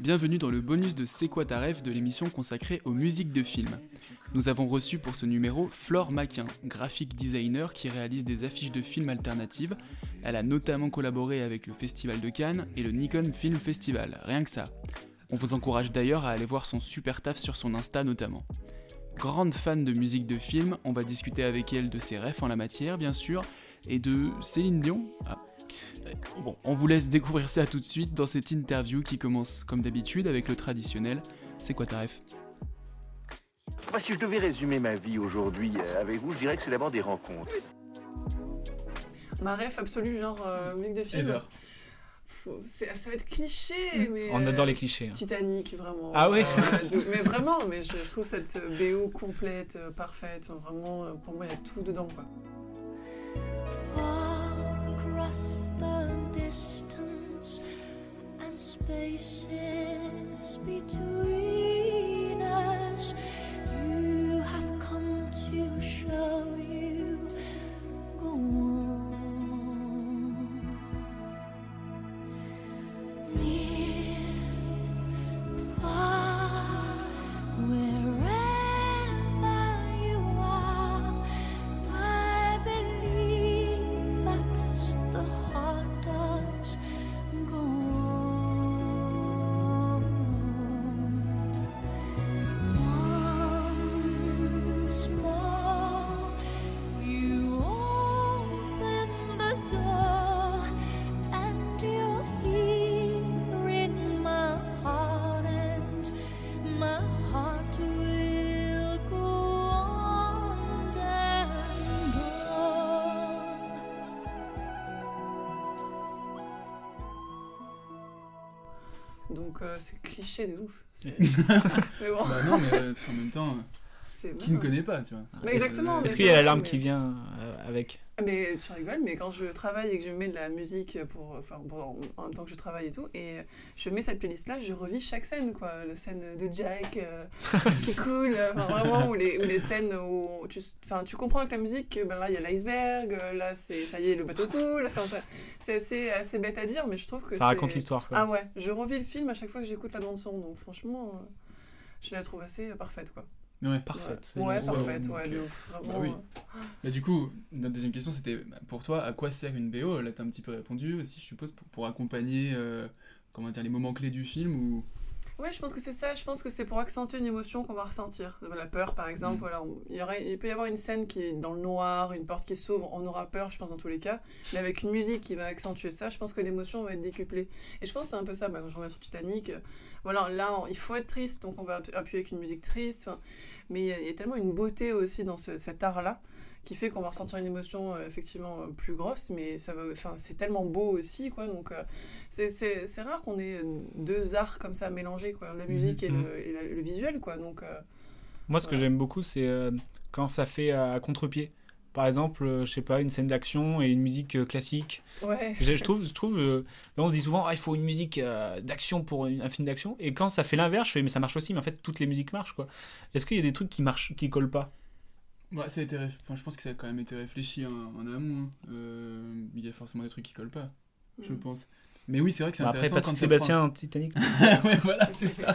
Bienvenue dans le bonus de C'est quoi de l'émission consacrée aux musiques de films. Nous avons reçu pour ce numéro Flore Maquin, graphic designer qui réalise des affiches de films alternatives. Elle a notamment collaboré avec le Festival de Cannes et le Nikon Film Festival, rien que ça. On vous encourage d'ailleurs à aller voir son super taf sur son Insta notamment. Grande fan de musique de film, on va discuter avec elle de ses rêves en la matière bien sûr, et de Céline Dion. Ah. Euh, Bon, on vous laisse découvrir ça tout de suite dans cette interview qui commence comme d'habitude avec le traditionnel C'est quoi ta ref Moi, si je devais résumer ma vie aujourd'hui euh, avec vous, je dirais que c'est d'abord des rencontres. Ma ref absolue, genre euh, de film. Ever. Faut- c'est- ça va être cliché, mais. On adore euh, les clichés. hein. Titanic, vraiment. Ah ouais Euh, de- Mais vraiment, mais je, je trouve cette BO complète, parfaite. Vraiment, pour moi, il y a tout dedans, quoi. Across the distance and spaces between us, you have come to show you go on. C'est cliché de ouf. C'est- mais bon, Bah non, mais euh, en même temps, qui ne connaît pas, tu vois. Mais exactement, Est-ce qu'il y a l'alarme mais- qui vient euh, avec? Mais tu rigoles, mais quand je travaille et que je mets de la musique pour, enfin, en même temps que je travaille et tout, et je mets cette playlist-là, je revis chaque scène, quoi. La scène de Jack euh, qui coule, enfin, vraiment, ou les, ou les scènes où tu, comprends avec la musique que ben, là, il y a l'iceberg, là, c'est, ça y est, le bateau coule. C'est assez, assez bête à dire, mais je trouve que Ça raconte l'histoire. quoi. Ah ouais, je revis le film à chaque fois que j'écoute la bande-son, donc franchement, euh, je la trouve assez euh, parfaite, quoi. Ouais. Parfaite. Ouais, parfaite, ouais, de ouf, bah vraiment. oui. euh, Bah du coup, notre deuxième question c'était pour toi, à quoi sert une BO Là t'as un petit peu répondu aussi, je suppose, pour, pour accompagner euh, comment dire, les moments clés du film ou... Ouais, je pense que c'est ça. Je pense que c'est pour accentuer une émotion qu'on va ressentir. La peur, par exemple. Mm. Voilà, on- il, y aurait, il peut y avoir une scène qui est dans le noir, une porte qui s'ouvre, on aura peur, je pense, dans tous les cas. Mais avec une musique qui va accentuer ça, je pense que l'émotion va être décuplée. Et je pense que c'est un peu ça. Bah, quand je reviens sur Titanic, euh, voilà, là, on- il faut être triste, donc on va appu- appuyer avec une musique triste. Mais il y, a, il y a tellement une beauté aussi dans ce- cet art-là qui fait qu'on va ressentir une émotion euh, effectivement euh, plus grosse, mais ça va, enfin, c'est tellement beau aussi, quoi. Donc, euh, c'est- rare qu'on ait euh, deux arts comme ça mélangés, quoi. La musique et, Mhm. le, et la- le visuel, quoi. Donc, Moi, ce que j'aime beaucoup, c'est quand ça fait à contre-pied. Par exemple, je sais pas, une scène d'action et une musique classique. ouais. Je, je trouve, je trouve on se dit souvent, ah, il faut une musique d'action pour une- un film d'action. Et quand ça fait l'inverse, je fais, mais ça marche aussi, mais en fait, toutes les musiques marchent, quoi. Est-ce qu'il y a des trucs qui marchent, qui collent pas? Ouais, ça a été réf- enfin, je pense que ça a quand même été réfléchi en, en amont. hein. Euh, il y a forcément des trucs qui collent pas, je Mm. pense. Mais oui, c'est vrai que c'est Bah, Après, intéressant quand Patrick ça Sébastien, Titanic. prend- ouais, voilà, c'est ça.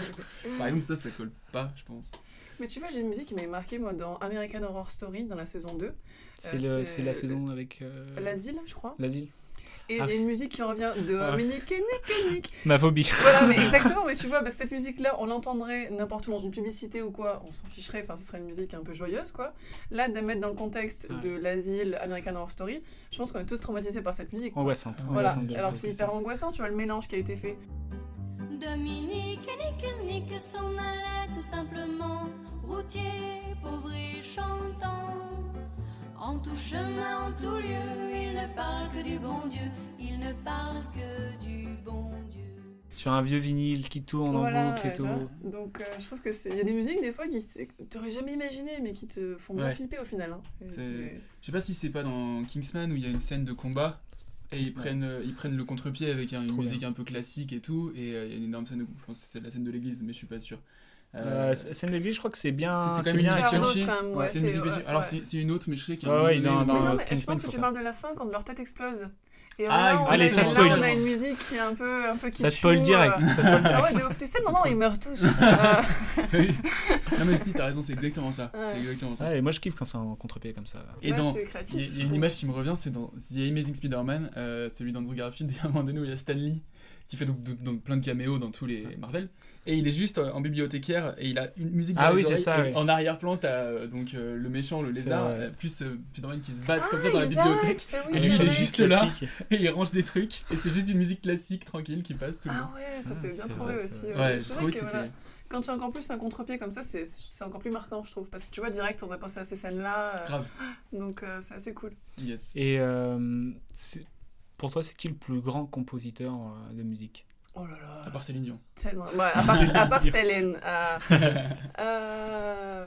Par exemple, ça, ça colle pas, je pense. Mais tu vois, j'ai une musique qui m'avait marqué, moi, dans American Horror Story, dans la saison 2. C'est Euh, le- c'est- c'est la saison avec. euh, L'asile, je crois. L'asile. Et il y Ah. a une musique qui revient de Ah. Dominique et Nick et Nick. Ma phobie. Voilà, mais exactement, mais tu vois, bah, cette musique-là, on l'entendrait n'importe où dans une publicité ou quoi, on s'en ficherait, enfin, ce serait une musique un peu joyeuse, quoi. Là, de la mettre dans le contexte Ouais. de l'asile American Horror Story, je pense qu'on est tous traumatisés par cette musique. quoi. Angoissante. Voilà, angoissante alors c'est hyper angoissant, tu vois, le mélange qui a été fait. Dominique et Nick et Nick s'en allaient tout simplement, routier, pauvre et chantant. En tout chemin, en tout lieu, il ne parle que du bon Dieu. Il ne parle que du bon Dieu. Sur un vieux vinyle qui tourne Voilà, en boucle et tout. Donc euh, je trouve que c'est il y a des musiques des fois qui t'aurais jamais imaginé mais qui te font bien Ouais. flipper au final. hein. Je sais pas si c'est pas dans Kingsman où il y a une scène de combat et ils Ouais. prennent, euh, ils prennent le contre-pied avec un- C'est une musique bien. un peu classique et tout. Et euh, il y a une énorme scène de. Je pense que c'est la scène de l'église, mais je suis pas sûr. Euh, scène de l'église, je crois que c'est bien. c'est- bien même, ouais, c'est Alors c'est une autre, mais je sais qu'il y a Ouais, non, Euh, mais je pense que tu parles de la fin quand leur tête explose. Et Ah, là. Allez, ça spoil. on a une musique qui est un peu un peu Ça kitschou, spoil direct. euh. Ça spoil direct. Ah ouais, de ouf. Tu sais, le moment où ils meurent tous. Euh, Oui. non mais si, t'as raison, c'est exactement ça. Ouais. C'est exactement ça. Ouais, et moi je kiffe quand c'est en contre-pied comme ça. Et ouais, dans, c'est il y, créatif. a- il y a une image qui me revient, c'est dans The Amazing Spider-Man, euh, celui d'Andrew Garfield, et à un moment donné où il y a Stan Lee qui fait donc, donc- donc plein de caméos dans tous les Marvel. Et il est juste euh, en bibliothécaire et il a une musique dans Ah les oui, c'est oreilles, ça, et oui. En arrière-plan, t'as euh, donc euh, le méchant, le lézard, plus euh, Spider-Man qui se battent comme Ah, ça dans la bibliothèque. Et lui, il est juste là et il range des trucs. Et c'est juste une musique classique, tranquille, qui passe tout le long. Ah ouais, ça Ah, c'était bien c'est trouvé vrai, aussi. ouais. Que voilà, c'était. quand tu as encore plus un contre-pied comme ça, c'est encore plus marquant, je trouve. Parce que tu vois, direct, on va penser à ces scènes-là. euh, Grave. donc euh, c'est assez cool. Yes. Et euh, pour toi, c'est qui le plus grand compositeur euh, de musique? Oh là là. À part Céline Dion. Tellement. Ouais, à part, à part Célène. euh, euh,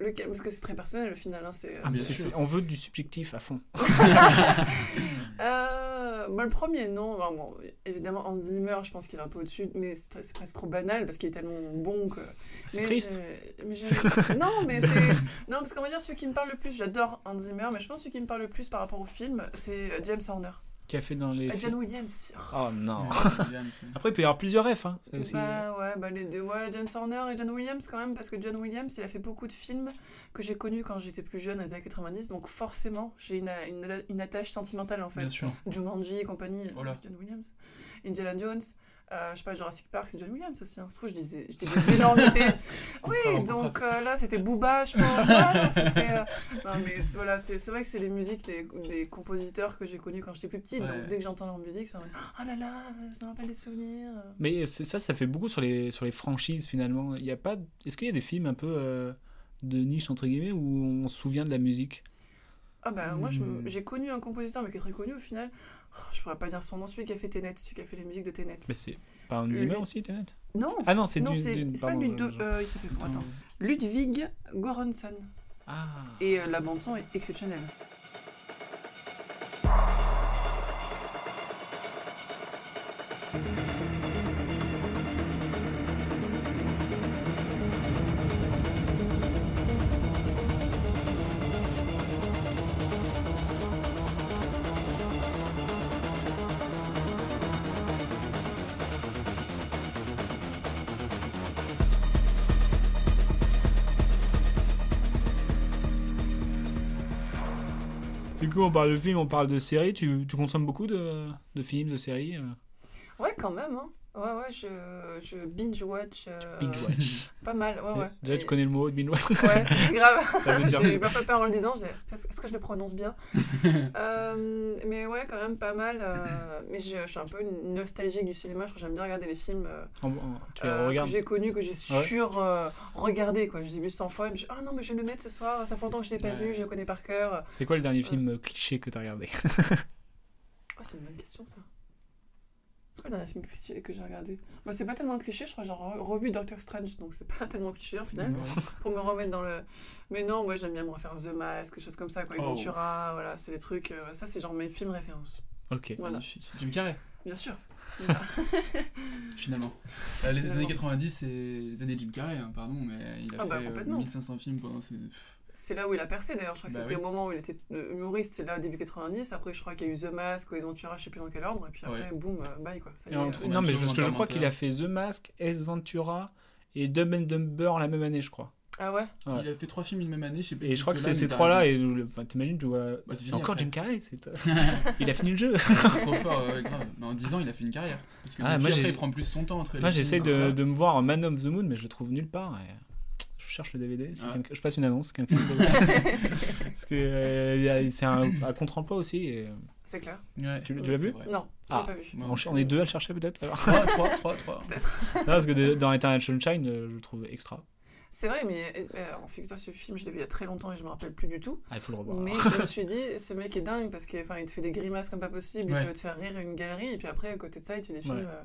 lequel Parce que c'est très personnel au final. Hein, c'est, Ah, c'est- c'est- c'est- On veut du subjectif à fond. Euh, bah, le premier, non. Alors, bon, évidemment, Hans Zimmer, je pense qu'il est un peu au-dessus, mais c'est c'est presque trop banal parce qu'il est tellement bon que. C'est Mais triste. j'ai- mais j'ai- non, mais c'est. Non, parce qu'on va dire celui qui me parle le plus, j'adore Hans Zimmer, mais je pense que celui qui me parle le plus par rapport au film, c'est James Horner. Qui a fait dans les. Euh, John Williams. Oh. Oh non. Après, il peut y avoir plusieurs refs. Hein. Aussi... Bah ouais, bah les deux. Ouais, James Horner et John Williams quand même, parce que John Williams, il a fait beaucoup de films que j'ai connus quand j'étais plus jeune, les années 90, donc forcément, j'ai une, une, une attache sentimentale en fait. Bien sûr. Jumanji et compagnie, Oh là. c'est John Williams. Indiana Jones, euh, je sais pas, Jurassic Park, c'est John Williams aussi. Hein. Se trouve, je disais, je disais des énormités. oui, donc euh, là, c'était Booba, je pense. Euh, Non, mais c'est- voilà, c'est c'est vrai que c'est les musiques des, des compositeurs que j'ai connus quand j'étais plus petite. Ouais. Donc dès que j'entends leur musique, ça me dit Oh là là, ça me rappelle des souvenirs. Mais c'est ça, ça fait beaucoup sur les, sur les franchises finalement. Il y a pas... Est-ce qu'il y a des films un peu euh, de niche entre guillemets où on se souvient de la musique? Ah bah moi je me- Hmm. j'ai connu un compositeur mais qui est très connu au final. Je pourrais pas dire son nom, celui qui a fait Tenet, celui qui a fait les musiques de Tenet. Mais c'est pas un Zimmer Lui- aussi, Tenet? Non, Ah non, c'est non du. c'est pas je- euh, il s'appelle comment? Attends. Ludwig Göransson. Ah. Et euh, la bande son est exceptionnelle. On parle de films, on parle de séries. Tu, consommes beaucoup de, de films, de séries euh? Ouais, quand même. Hein. Ouais, ouais, je, je binge-watch. euh, Binge-watch. Pas mal, ouais, ouais. Déjà, tu connais le mot de binge-watch Ouais, c'est grave. J'ai eu parfois peur en le disant. Est-ce que je le prononce bien? Euh, Mais ouais, quand même pas mal. euh, mais je, je suis un peu nostalgique du cinéma. Je crois que j'aime bien regarder les films Tu les que j'ai connus, que j'ai Ouais. sur euh, regardé. Quoi. Je les ai vus 100 fois. Et je me dis, ah non, mais je vais me mettre ce soir. Ça fait longtemps que je l'ai pas vu. Je le connais par cœur. C'est quoi le dernier film cliché que t'as regardé? Ah, c'est une bonne question, ça. C'est quoi le dernier film cliché que j'ai regardé bah, C'est pas tellement cliché, je crois que j'ai re- revu Doctor Strange, donc c'est pas tellement cliché au final, pour me remettre dans le... Mais non, moi j'aime bien me refaire The Mask, quelque chose comme ça, quoi, Oh. Ventura, voilà, c'est des trucs... euh, ça, c'est genre mes films références, Ok. Voilà. Magnifique. Jim Carrey, bien sûr. finalement. Euh, les Finalement. années 90, c'est les années Jim Carrey, hein, pardon, mais il a Ah bah, fait euh, complètement. 1500 films pendant ses. C'est là où il a percé, d'ailleurs, je crois que Bah c'était oui. au moment où il était humoriste, c'est là, début 90, après je crois qu'il y a eu The Mask, Ace Ventura, je sais plus dans quel ordre, et puis après, Ouais. boum, euh, bye, quoi. Ça y est, en euh, non, mais parce que je crois qu'il a fait The Mask, Ace Ventura et Dumb and Dumber la même année, je crois. Ah ouais? Ouais. Il a fait trois films une même année, je sais pas Et si je crois que c'est ces trois-là, et enfin, t'imagines, tu vois. Bah, c'est encore après. Jim Carrey, c'est. il a fini le jeu. Trop fort, grave. Mais en 10 ans, il a fait une carrière. Parce que Ah, moi, après, il prend plus son temps entre les Moi, films, j'essaie de, me voir en Man of the Moon, mais je le trouve nulle part. et cherche le DVD. si Ah. Je passe une annonce. quelqu'un Parce que euh, c'est un, un contre-emploi aussi. et- C'est clair. Ouais, Tu- l'as vu vrai. Non, je Ah. l'ai pas vu. On, est deux à le chercher peut-être alors 3, 3, 3, 3. Peut-être. Non, parce que de- dans Eternal Sunshine, euh, je le trouve extra. C'est vrai, mais euh, en figure-toi, ce film, je l'ai vu il y a très longtemps et je me rappelle plus du tout. Ah, il faut le revoir. Mais je me suis dit, ce mec est dingue parce qu'il il te fait des grimaces comme pas possible, Ouais. il peut te faire rire une galerie, et puis après, à côté de ça, il te fait des films. Ouais. euh,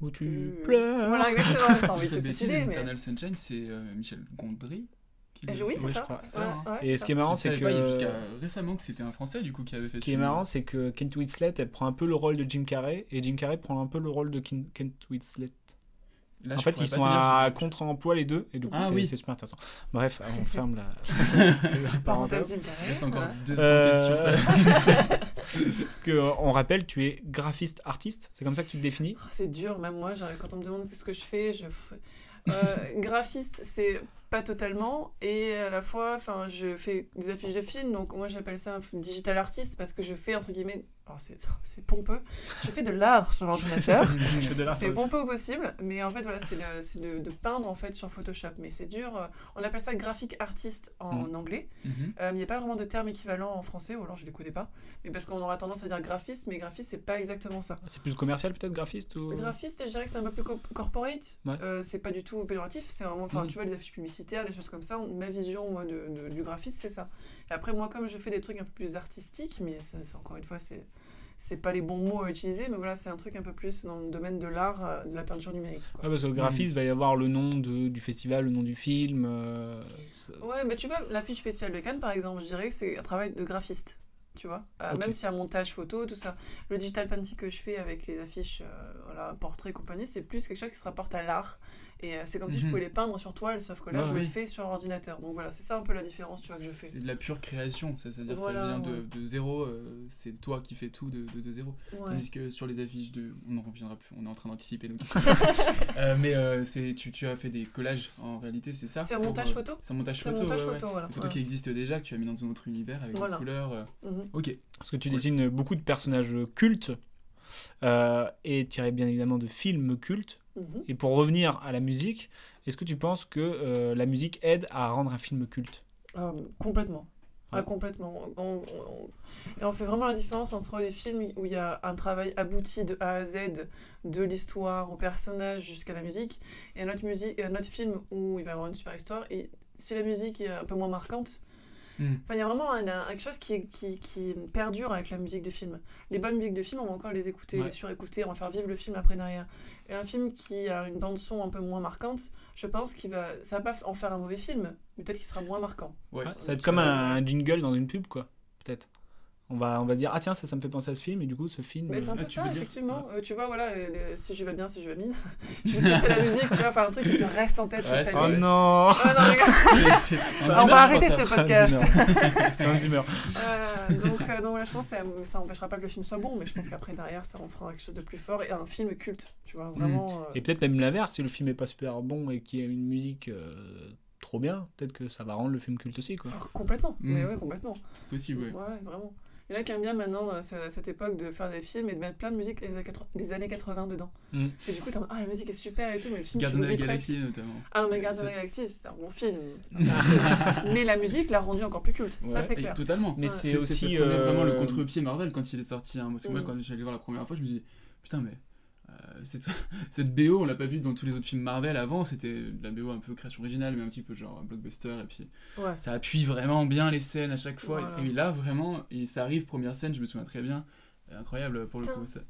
Où tu plus- pleures. Voilà, exactement. T'as envie de te suicider, mais. Eternal Sunshine, c'est euh, Michel Gondry. qui l'a Oui, c'est Ouais, je ça. crois. Ça, hein. ouais, Et ce qui est marrant, c'est pas, il y a que. jusqu'à récemment que c'était un Français du coup qui avait fait Ce ce qui est marrant, c'est que Kent Winslet, elle prend un peu le rôle de Jim Carrey, et Jim Carrey prend un peu le rôle de Kent Winslet. Là, en fait, ils sont à je- contre-emploi les deux, et du coup, Ah c'est oui. c'est super intéressant. Bref, on ferme la, la Parenthèse. Il reste encore voilà. 200 Euh, questions. Parce que, on rappelle, tu es graphiste artiste, c'est comme ça que tu te définis? Oh, C'est dur, même moi, genre, quand on me demande ce que je fais, je. Euh, graphiste, c'est pas totalement, et à la fois, enfin, je fais des affiches de films, donc moi j'appelle ça un digital artiste parce que je fais entre guillemets, c'est c'est pompeux, je fais de l'art sur l'ordinateur. C'est pompeux au possible, mais en fait, voilà, c'est de, c'est de- de peindre en fait sur Photoshop. Mais c'est dur. euh, On appelle ça graphique artiste en Mm. anglais. Mhm. Euh, mais il n'y a pas vraiment de terme équivalent en français, ou alors je ne les connais pas. Mais parce qu'on aura tendance à dire graphiste, mais graphiste, c'est pas exactement ça. C'est plus commercial peut-être, graphiste ou... Graphiste, je dirais que c'est un peu plus co- corporate. Ouais. Euh, c'est pas du tout péjoratif. C'est vraiment, enfin, Mhm. tu vois, les affiches publicitaires, les choses comme ça. Ma vision, moi, de, de- du graphiste, c'est ça. Et après, moi, comme je fais des trucs un peu plus artistiques, mais encore une fois, c'est c'est pas les bons mots à utiliser, mais voilà, c'est un truc un peu plus dans le domaine de l'art, euh, de la peinture numérique. quoi. Ouais, parce que le graphiste, va y avoir le nom de, du festival, le nom du film. euh, ça- Ouais, mais tu vois, l'affiche Festival de Cannes, par exemple, je dirais que c'est un travail de graphiste. Tu vois, Euh, Ok. même s'il y a un montage photo, tout ça. Le digital painting que je fais avec les affiches, euh, voilà, portraits et compagnie, c'est plus quelque chose qui se rapporte à l'art. Et euh, c'est comme si je Mhm. pouvais les peindre sur toile, sauf que là, je oui. le fais sur ordinateur. Donc voilà, c'est ça un peu la différence, tu vois, que je fais. C'est de la pure création, ça, c'est-à-dire que Voilà, ça vient de, ouais. de zéro, euh, c'est toi qui fais tout de, de, de zéro. Ouais. Tandis que sur les affiches de. On en reviendra plus, on est en train d'anticiper. donc. Euh, mais euh, c'est tu, tu as fait des collages en réalité, c'est ça? C'est un pour, montage euh, photo C'est un montage photo, montage ouais, ouais. photo, voilà. Des photos ouais. qui existent déjà, que tu as mis dans un autre univers avec Voilà. des couleurs. euh, Mhm. Ok. Parce que tu dessines beaucoup de personnages cultes euh, et tiré bien évidemment de films cultes. Mhm. Et pour revenir à la musique, est-ce que tu penses que euh, la musique aide à rendre un film culte? Ah, complètement. Ah, complètement. On, on- on- et on fait vraiment la différence entre les films où il y a un travail abouti de A à Z, de l'histoire au personnage jusqu'à la musique, et un autre, musique, et un autre film où il va y avoir une super histoire. Et si la musique est un peu moins marquante, Hmm. enfin, il y a vraiment un- un- quelque chose qui, qui, qui perdure avec la musique de film. Les bonnes musiques de film, on va encore les écouter, Ouais. les surécouter, on va faire vivre le film après derrière. Et un film qui a une bande-son un peu moins marquante, je pense qu'il va. Ça va pas en faire un mauvais film, mais peut-être qu'il sera moins marquant. Ouais. Ouais, Ça va être comme un, un jingle dans une pub, quoi. Peut-être. On va, on va dire, ah tiens, ça, ça me fait penser à ce film, et du coup, ce film. Mais c'est un euh, peu Ah, tu ça, effectivement. Euh, tu vois, voilà, euh, si je vais bien, si je vais mine. je me suis dit, c'est la musique, tu vois, enfin un truc qui te reste en tête Ouais, toute Oh non Ouais, non, regarde, C'est- c'est- c'est un on va arrêter ce podcast. C'est un d'humeur. Euh, donc, euh, donc voilà, je pense que ça, ça empêchera pas que le film soit bon, mais je pense qu'après, derrière, ça en fera quelque chose de plus fort et un film culte, tu vois, vraiment. euh, Et peut-être même l'inverse, si le film est pas super bon et qu'il y a une musique euh, trop bien, peut-être que ça va rendre le film culte aussi, quoi. alors, complètement, Mm. mais ouais, complètement. Possible, ouais. Ouais, vraiment. Il y en a qui aiment bien maintenant, euh, ce- cette époque, de faire des films et de mettre plein de musique des années 80, des années 80 dedans. Mm. Et du coup, t'es en mode, ah, la musique est super et tout, mais le film, tu Gardien de la l'oublies presque. Galaxie notamment. Ah non, mais Gardien de la C'est- Galaxie, c'est un bon film. c'est un bon film. mais la musique l'a rendu encore plus culte, ça Ouais, c'est Et clair. Totalement. Mais Ouais. c'est C'est aussi. vraiment le euh, contre-pied Marvel quand il est sorti. hein. Parce que moi, Mm. quand j'allais voir la première fois, je me dis putain, mais cette, cette BO, on l'a pas vu dans tous les autres films Marvel avant. C'était de la BO un peu création originale, mais un petit peu genre blockbuster. Et puis Ouais. ça appuie vraiment bien les scènes à chaque fois. Voilà. Et là, vraiment, et ça arrive, première scène, je me souviens très bien. Incroyable pour le coup. Ça.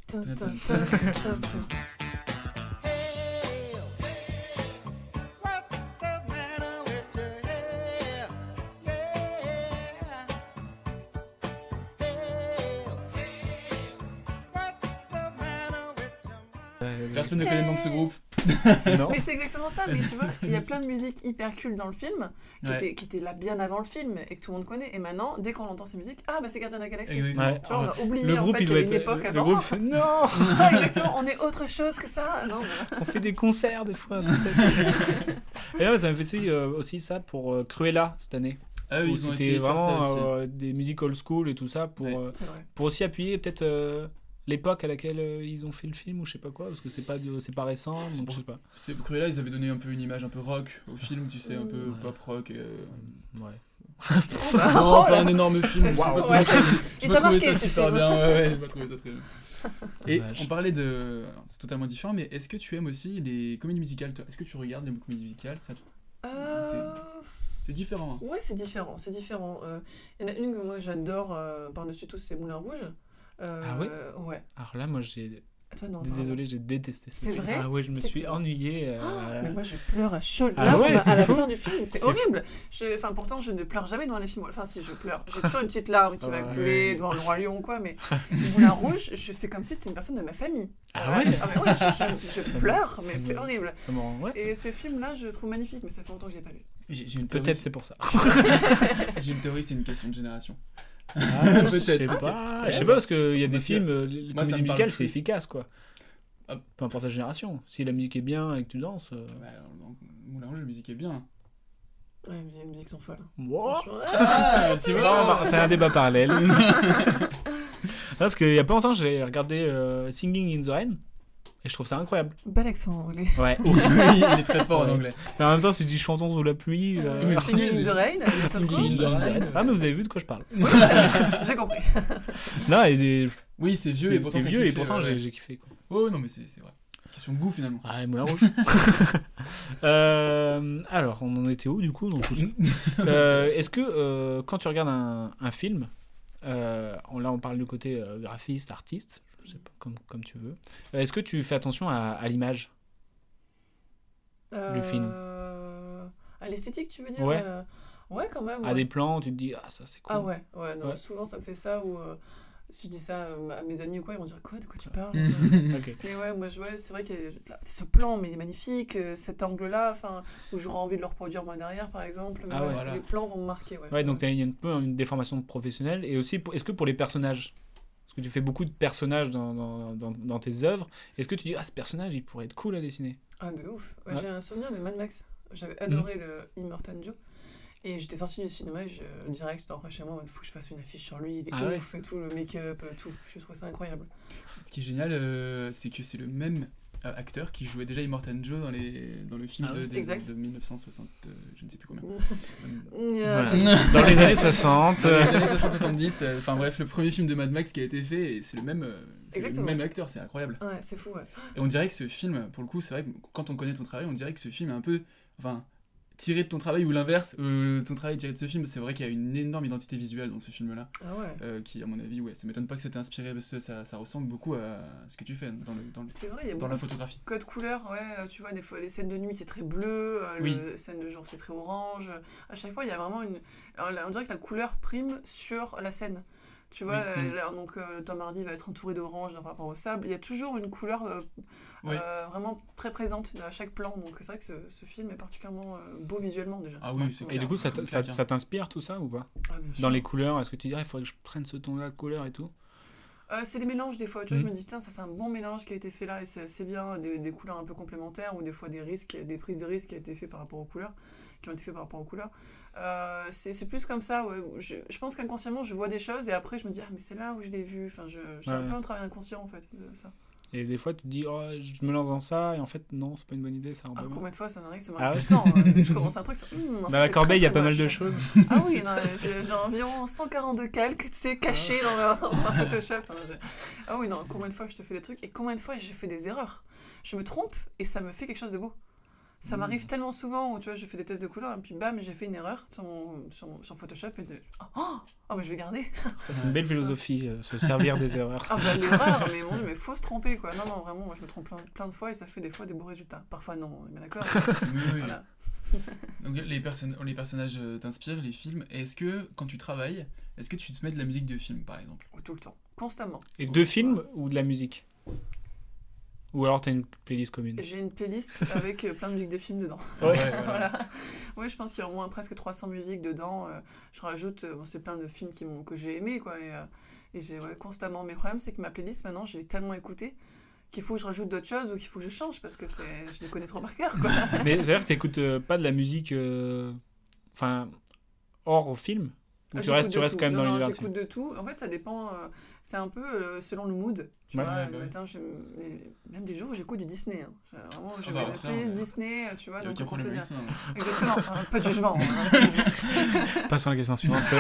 Personne ne connaît le nom de ce groupe. non. Mais c'est exactement ça, mais tu vois, il y a plein de musiques hyper cultes dans le film qui, Ouais. qui étaient là bien avant le film et que tout le monde connaît. Et maintenant, dès qu'on entend ces musiques, ah bah c'est Gardien de la Galaxie. Ouais. Tu vois, on a oublié Le en groupe, fait il qu'il y doit avait être. une époque le avant. groupe non exactement, on est autre chose que ça. Non. On fait des concerts des fois. Et là, ça me fait aussi, euh, aussi ça pour euh, Cruella cette année. Ah oui, ils ont c'était essayé de faire ça vraiment aussi. euh, des musiques old school et tout ça pour, Ouais. euh, pour aussi appuyer peut-être euh, l'époque à laquelle euh, ils ont fait le film ou je sais pas quoi parce que c'est pas de- c'est pas récent C'est donc pour- je sais pas. C'est Cruella, ils avaient donné un peu une image un peu rock au film, tu sais, un peu Ouais. pop rock. euh, Ouais. Non, pas un énorme film. J'ai pas Ouais. trouvé ça- j'ai pas trouvé marqué, ça ce super film. bien. Ouais, ouais, j'ai pas trouvé ça très bien. Et Dommage. on parlait de. alors, C'est totalement différent, mais est-ce que tu aimes aussi les comédies musicales toi? Est-ce que tu regardes les comédies musicales? Ça... Euh, C'est différent. hein. Ouais, c'est différent, c'est différent. Euh, Il y en a une que moi j'adore euh, par-dessus tout, c'est Moulin Rouge. Euh, Ah ouais Ouais. Alors là, moi, j'ai. Ah, Toi, non. Désolé, j'ai détesté ce C'est film. vrai Ah ouais, je me C'est- suis ennuyé. euh, Oh, mais moi je pleure à chaud Ah ouais, à c'est la fou. fin du film, c'est C'est horrible. Je- Enfin pourtant je ne pleure jamais devant les films. Enfin si je pleure, j'ai toujours une petite larme qui Ah va ouais. couler devant le roi lion ou quoi, mais Moulin Rouge, je c'est comme si c'était une personne de ma famille. Ah ouais Ah mais ouais, je, je- je Ça pleure, mais c'est horrible. Et ce film-là, je le trouve magnifique, mais ça fait longtemps que je l'ai pas théorie. Peut-être c'est pour ça. J'ai une théorie, c'est une question de génération. Ah, Peut-être. Je sais Ah, pas, je sais pas parce qu'il y a des films, les comédies musicales, c'est efficace quoi. Peu importe la génération. Si la musique est bien et que tu danses. euh, dans Moulin Rouge, la musique est bien. Ouais, les musiques sont folles. Wow. Ah, tu bah, c'est un débat parallèle. Parce qu'il y a pas longtemps, j'ai regardé euh, Singing in the Rain et je trouve ça incroyable. Bel accent anglais. Ouais. oui, il est très fort en anglais. Mais en même temps, si je dis chantons sous la pluie. euh, Euh, Singing in the Rain, Singing in the. Rain. Ah, mais vous avez vu de quoi je parle. J'ai compris. Non, et des- Oui, c'est vieux et pourtant c'est vieux et pourtant ouais, j'ai ouais. j'ai kiffé. Quoi. Oh non, mais c'est c'est vrai. Question de goût finalement. Ah, et Moulin Rouge. Euh, alors, on en était où du coup dans tout ça? Euh, Est-ce que euh, quand tu regardes un, un film, euh, on- là on parle du côté euh, graphiste, artiste, je sais pas, comme, comme tu veux, euh, est-ce que tu fais attention à, à l'image Le film. Euh, À l'esthétique, tu veux dire? Ouais. la- Ouais, quand même. À des plans, tu te dis, ah ça c'est cool. Ah ouais, ouais, non, Ouais. souvent ça me fait ça ou euh, si je dis ça euh, à mes amis ou quoi, ils vont dire quoi, de quoi tu parles? Ok. Mais ouais, moi je, c'est vrai y a là, ce plan, mais il est magnifique, euh, cet angle-là, enfin, où j'aurais envie de le reproduire moi derrière par exemple. Mais Ah ouais. ouais, Voilà. Les plans vont me marquer, ouais. Ouais, donc tu as un peu une déformation professionnelle. Et aussi, pour- est-ce que pour les personnages, que tu fais beaucoup de personnages dans, dans, dans- dans tes œuvres, est-ce que tu dis, ah ce personnage il pourrait être cool à dessiner? Ah, de ouf. Ouais, Ouais. J'ai un souvenir de Mad Max. J'avais adoré le Immortan Joe. Et j'étais sortie du cinéma et je, direct, rentrée chez moi, il faut que je fasse une affiche sur lui, il est Ah ouais. ouf et tout, le make-up, euh, tout. Je trouve ça incroyable. Ce qui est génial, euh, c'est que c'est le même euh, acteur qui jouait déjà Immortan Joe dans, les, dans le film Ah de, de- Exact. de 1960, euh, je ne sais plus combien. Voilà. Dans les années 60. Dans les années 60-70, euh, enfin bref, le premier film de Mad Max qui a été fait, et c'est le même, euh, c'est le même acteur, c'est incroyable. Ouais, c'est fou, ouais. Et on dirait que ce film, pour le coup, c'est vrai que quand on connaît ton travail, on dirait que ce film est un peu, enfin, tiré de ton travail ou l'inverse, euh, ton travail tiré de ce film. C'est vrai qu'il y a une énorme identité visuelle dans ce film-là, Ah ouais. euh, qui, à mon avis, ouais, ça m'étonne pas que ça t'ait inspiré parce que ça, ça ressemble beaucoup à ce que tu fais dans, le, dans, le- C'est vrai, il y a dans la photographie. codes couleurs, ouais, euh, tu vois, des fois les scènes de nuit c'est très bleu, Oui. les scènes de jour c'est très orange. À chaque fois, il y a vraiment une. alors on dirait que la couleur prime sur la scène. Tu vois, Oui, euh, donc euh, Tom Hardy va être entouré d'orange par rapport au sable. Il y a toujours une couleur euh, Oui. euh, vraiment très présente à chaque plan. Donc c'est vrai que ce, ce film est particulièrement euh, beau visuellement déjà. Ah oui, c'est Et du coup, ça, t'inspire tout ça ou pas? Ah, bien sûr. Dans les couleurs, est-ce que tu dirais, il faudrait que je prenne ce ton-là de couleur et tout? Euh, c'est des mélanges des fois, tu vois, je me dis putain ça c'est un bon mélange qui a été fait là et c'est assez bien, des, des couleurs un peu complémentaires ou des fois des risques, des prises de risques qui ont été fait par rapport aux couleurs, qui ont été fait par rapport aux couleurs. Euh, c'est c'est plus comme ça, ouais, je, je pense qu'inconsciemment je vois des choses et après je me dis ah mais c'est là où je l'ai vu, enfin je, j'ai un Ouais. peu un travail inconscient en fait de ça. Et des fois, tu te dis, oh, je me lance dans ça, et en fait, non, c'est pas une bonne idée, ça Ah, combien de fois ça m'arrive, ça Ah m'arrive ouais tout le temps, hein. dès que je commence un truc, ça, en Dans fait, la corbeille, il y a pas mal de choses. Ah oui, j'ai environ 142 calques, tu sais, cachés dans, dans Photoshop. hein, Ah oui, non, combien de fois je te fais des trucs et combien de fois j'ai fait des erreurs? Je me trompe et ça me fait quelque chose de beau. Ça Mmh. m'arrive tellement souvent où tu vois, je fais des tests de couleurs et puis bam, j'ai fait une erreur sur, mon- sur, Photoshop et de... oh, oh, mais je vais garder. Ça, c'est une belle philosophie, euh, se servir des erreurs. Ah bah l'erreur, mais bon, mais faut se tromper quoi. Non, non, vraiment, moi je me trompe plein, plein de fois et ça fait des fois des beaux résultats. Parfois non, on est bien d'accord. Oui, oui. voilà. Donc les, personnes, les personnages euh, t'inspirent, les films. Et est-ce que quand tu travailles, est-ce que tu te mets de la musique de film, par exemple? Tout le temps, constamment. Et deux films ou de la musique? Ou alors t'as une playlist commune J'ai une playlist avec euh, plein de musiques de films dedans. Ouais. voilà. Oui, je pense qu'il y a au moins presque 300 musiques dedans. euh, je rajoute, euh, bon, c'est plein de films qui que j'ai aimés, quoi. Et, et j'ai ouais, constamment. Mais le problème, c'est que ma playlist, maintenant, je l'ai tellement écoutée qu'il faut que je rajoute d'autres choses ou qu'il faut que je change parce que je les connais trop par cœur, quoi. Mais c'est-à-dire que t'écoutes euh, pas de la musique, euh, enfin, hors au film Ou tu restes, tu restes tout. quand même non, dans l'univers j'écoute de tout. En fait, ça dépend. euh, c'est un peu euh, selon le mood. Tu Ouais. vois, Ouais, le ouais. matin, même des jours où j'écoute du Disney. hein. Vraiment, j'ai bah, la playlist Disney, euh, tu vois. Il n'y a donc aucun problème avec ça. hein. Exactement. hein, pas de jugement. hein. Passons à la question suivante.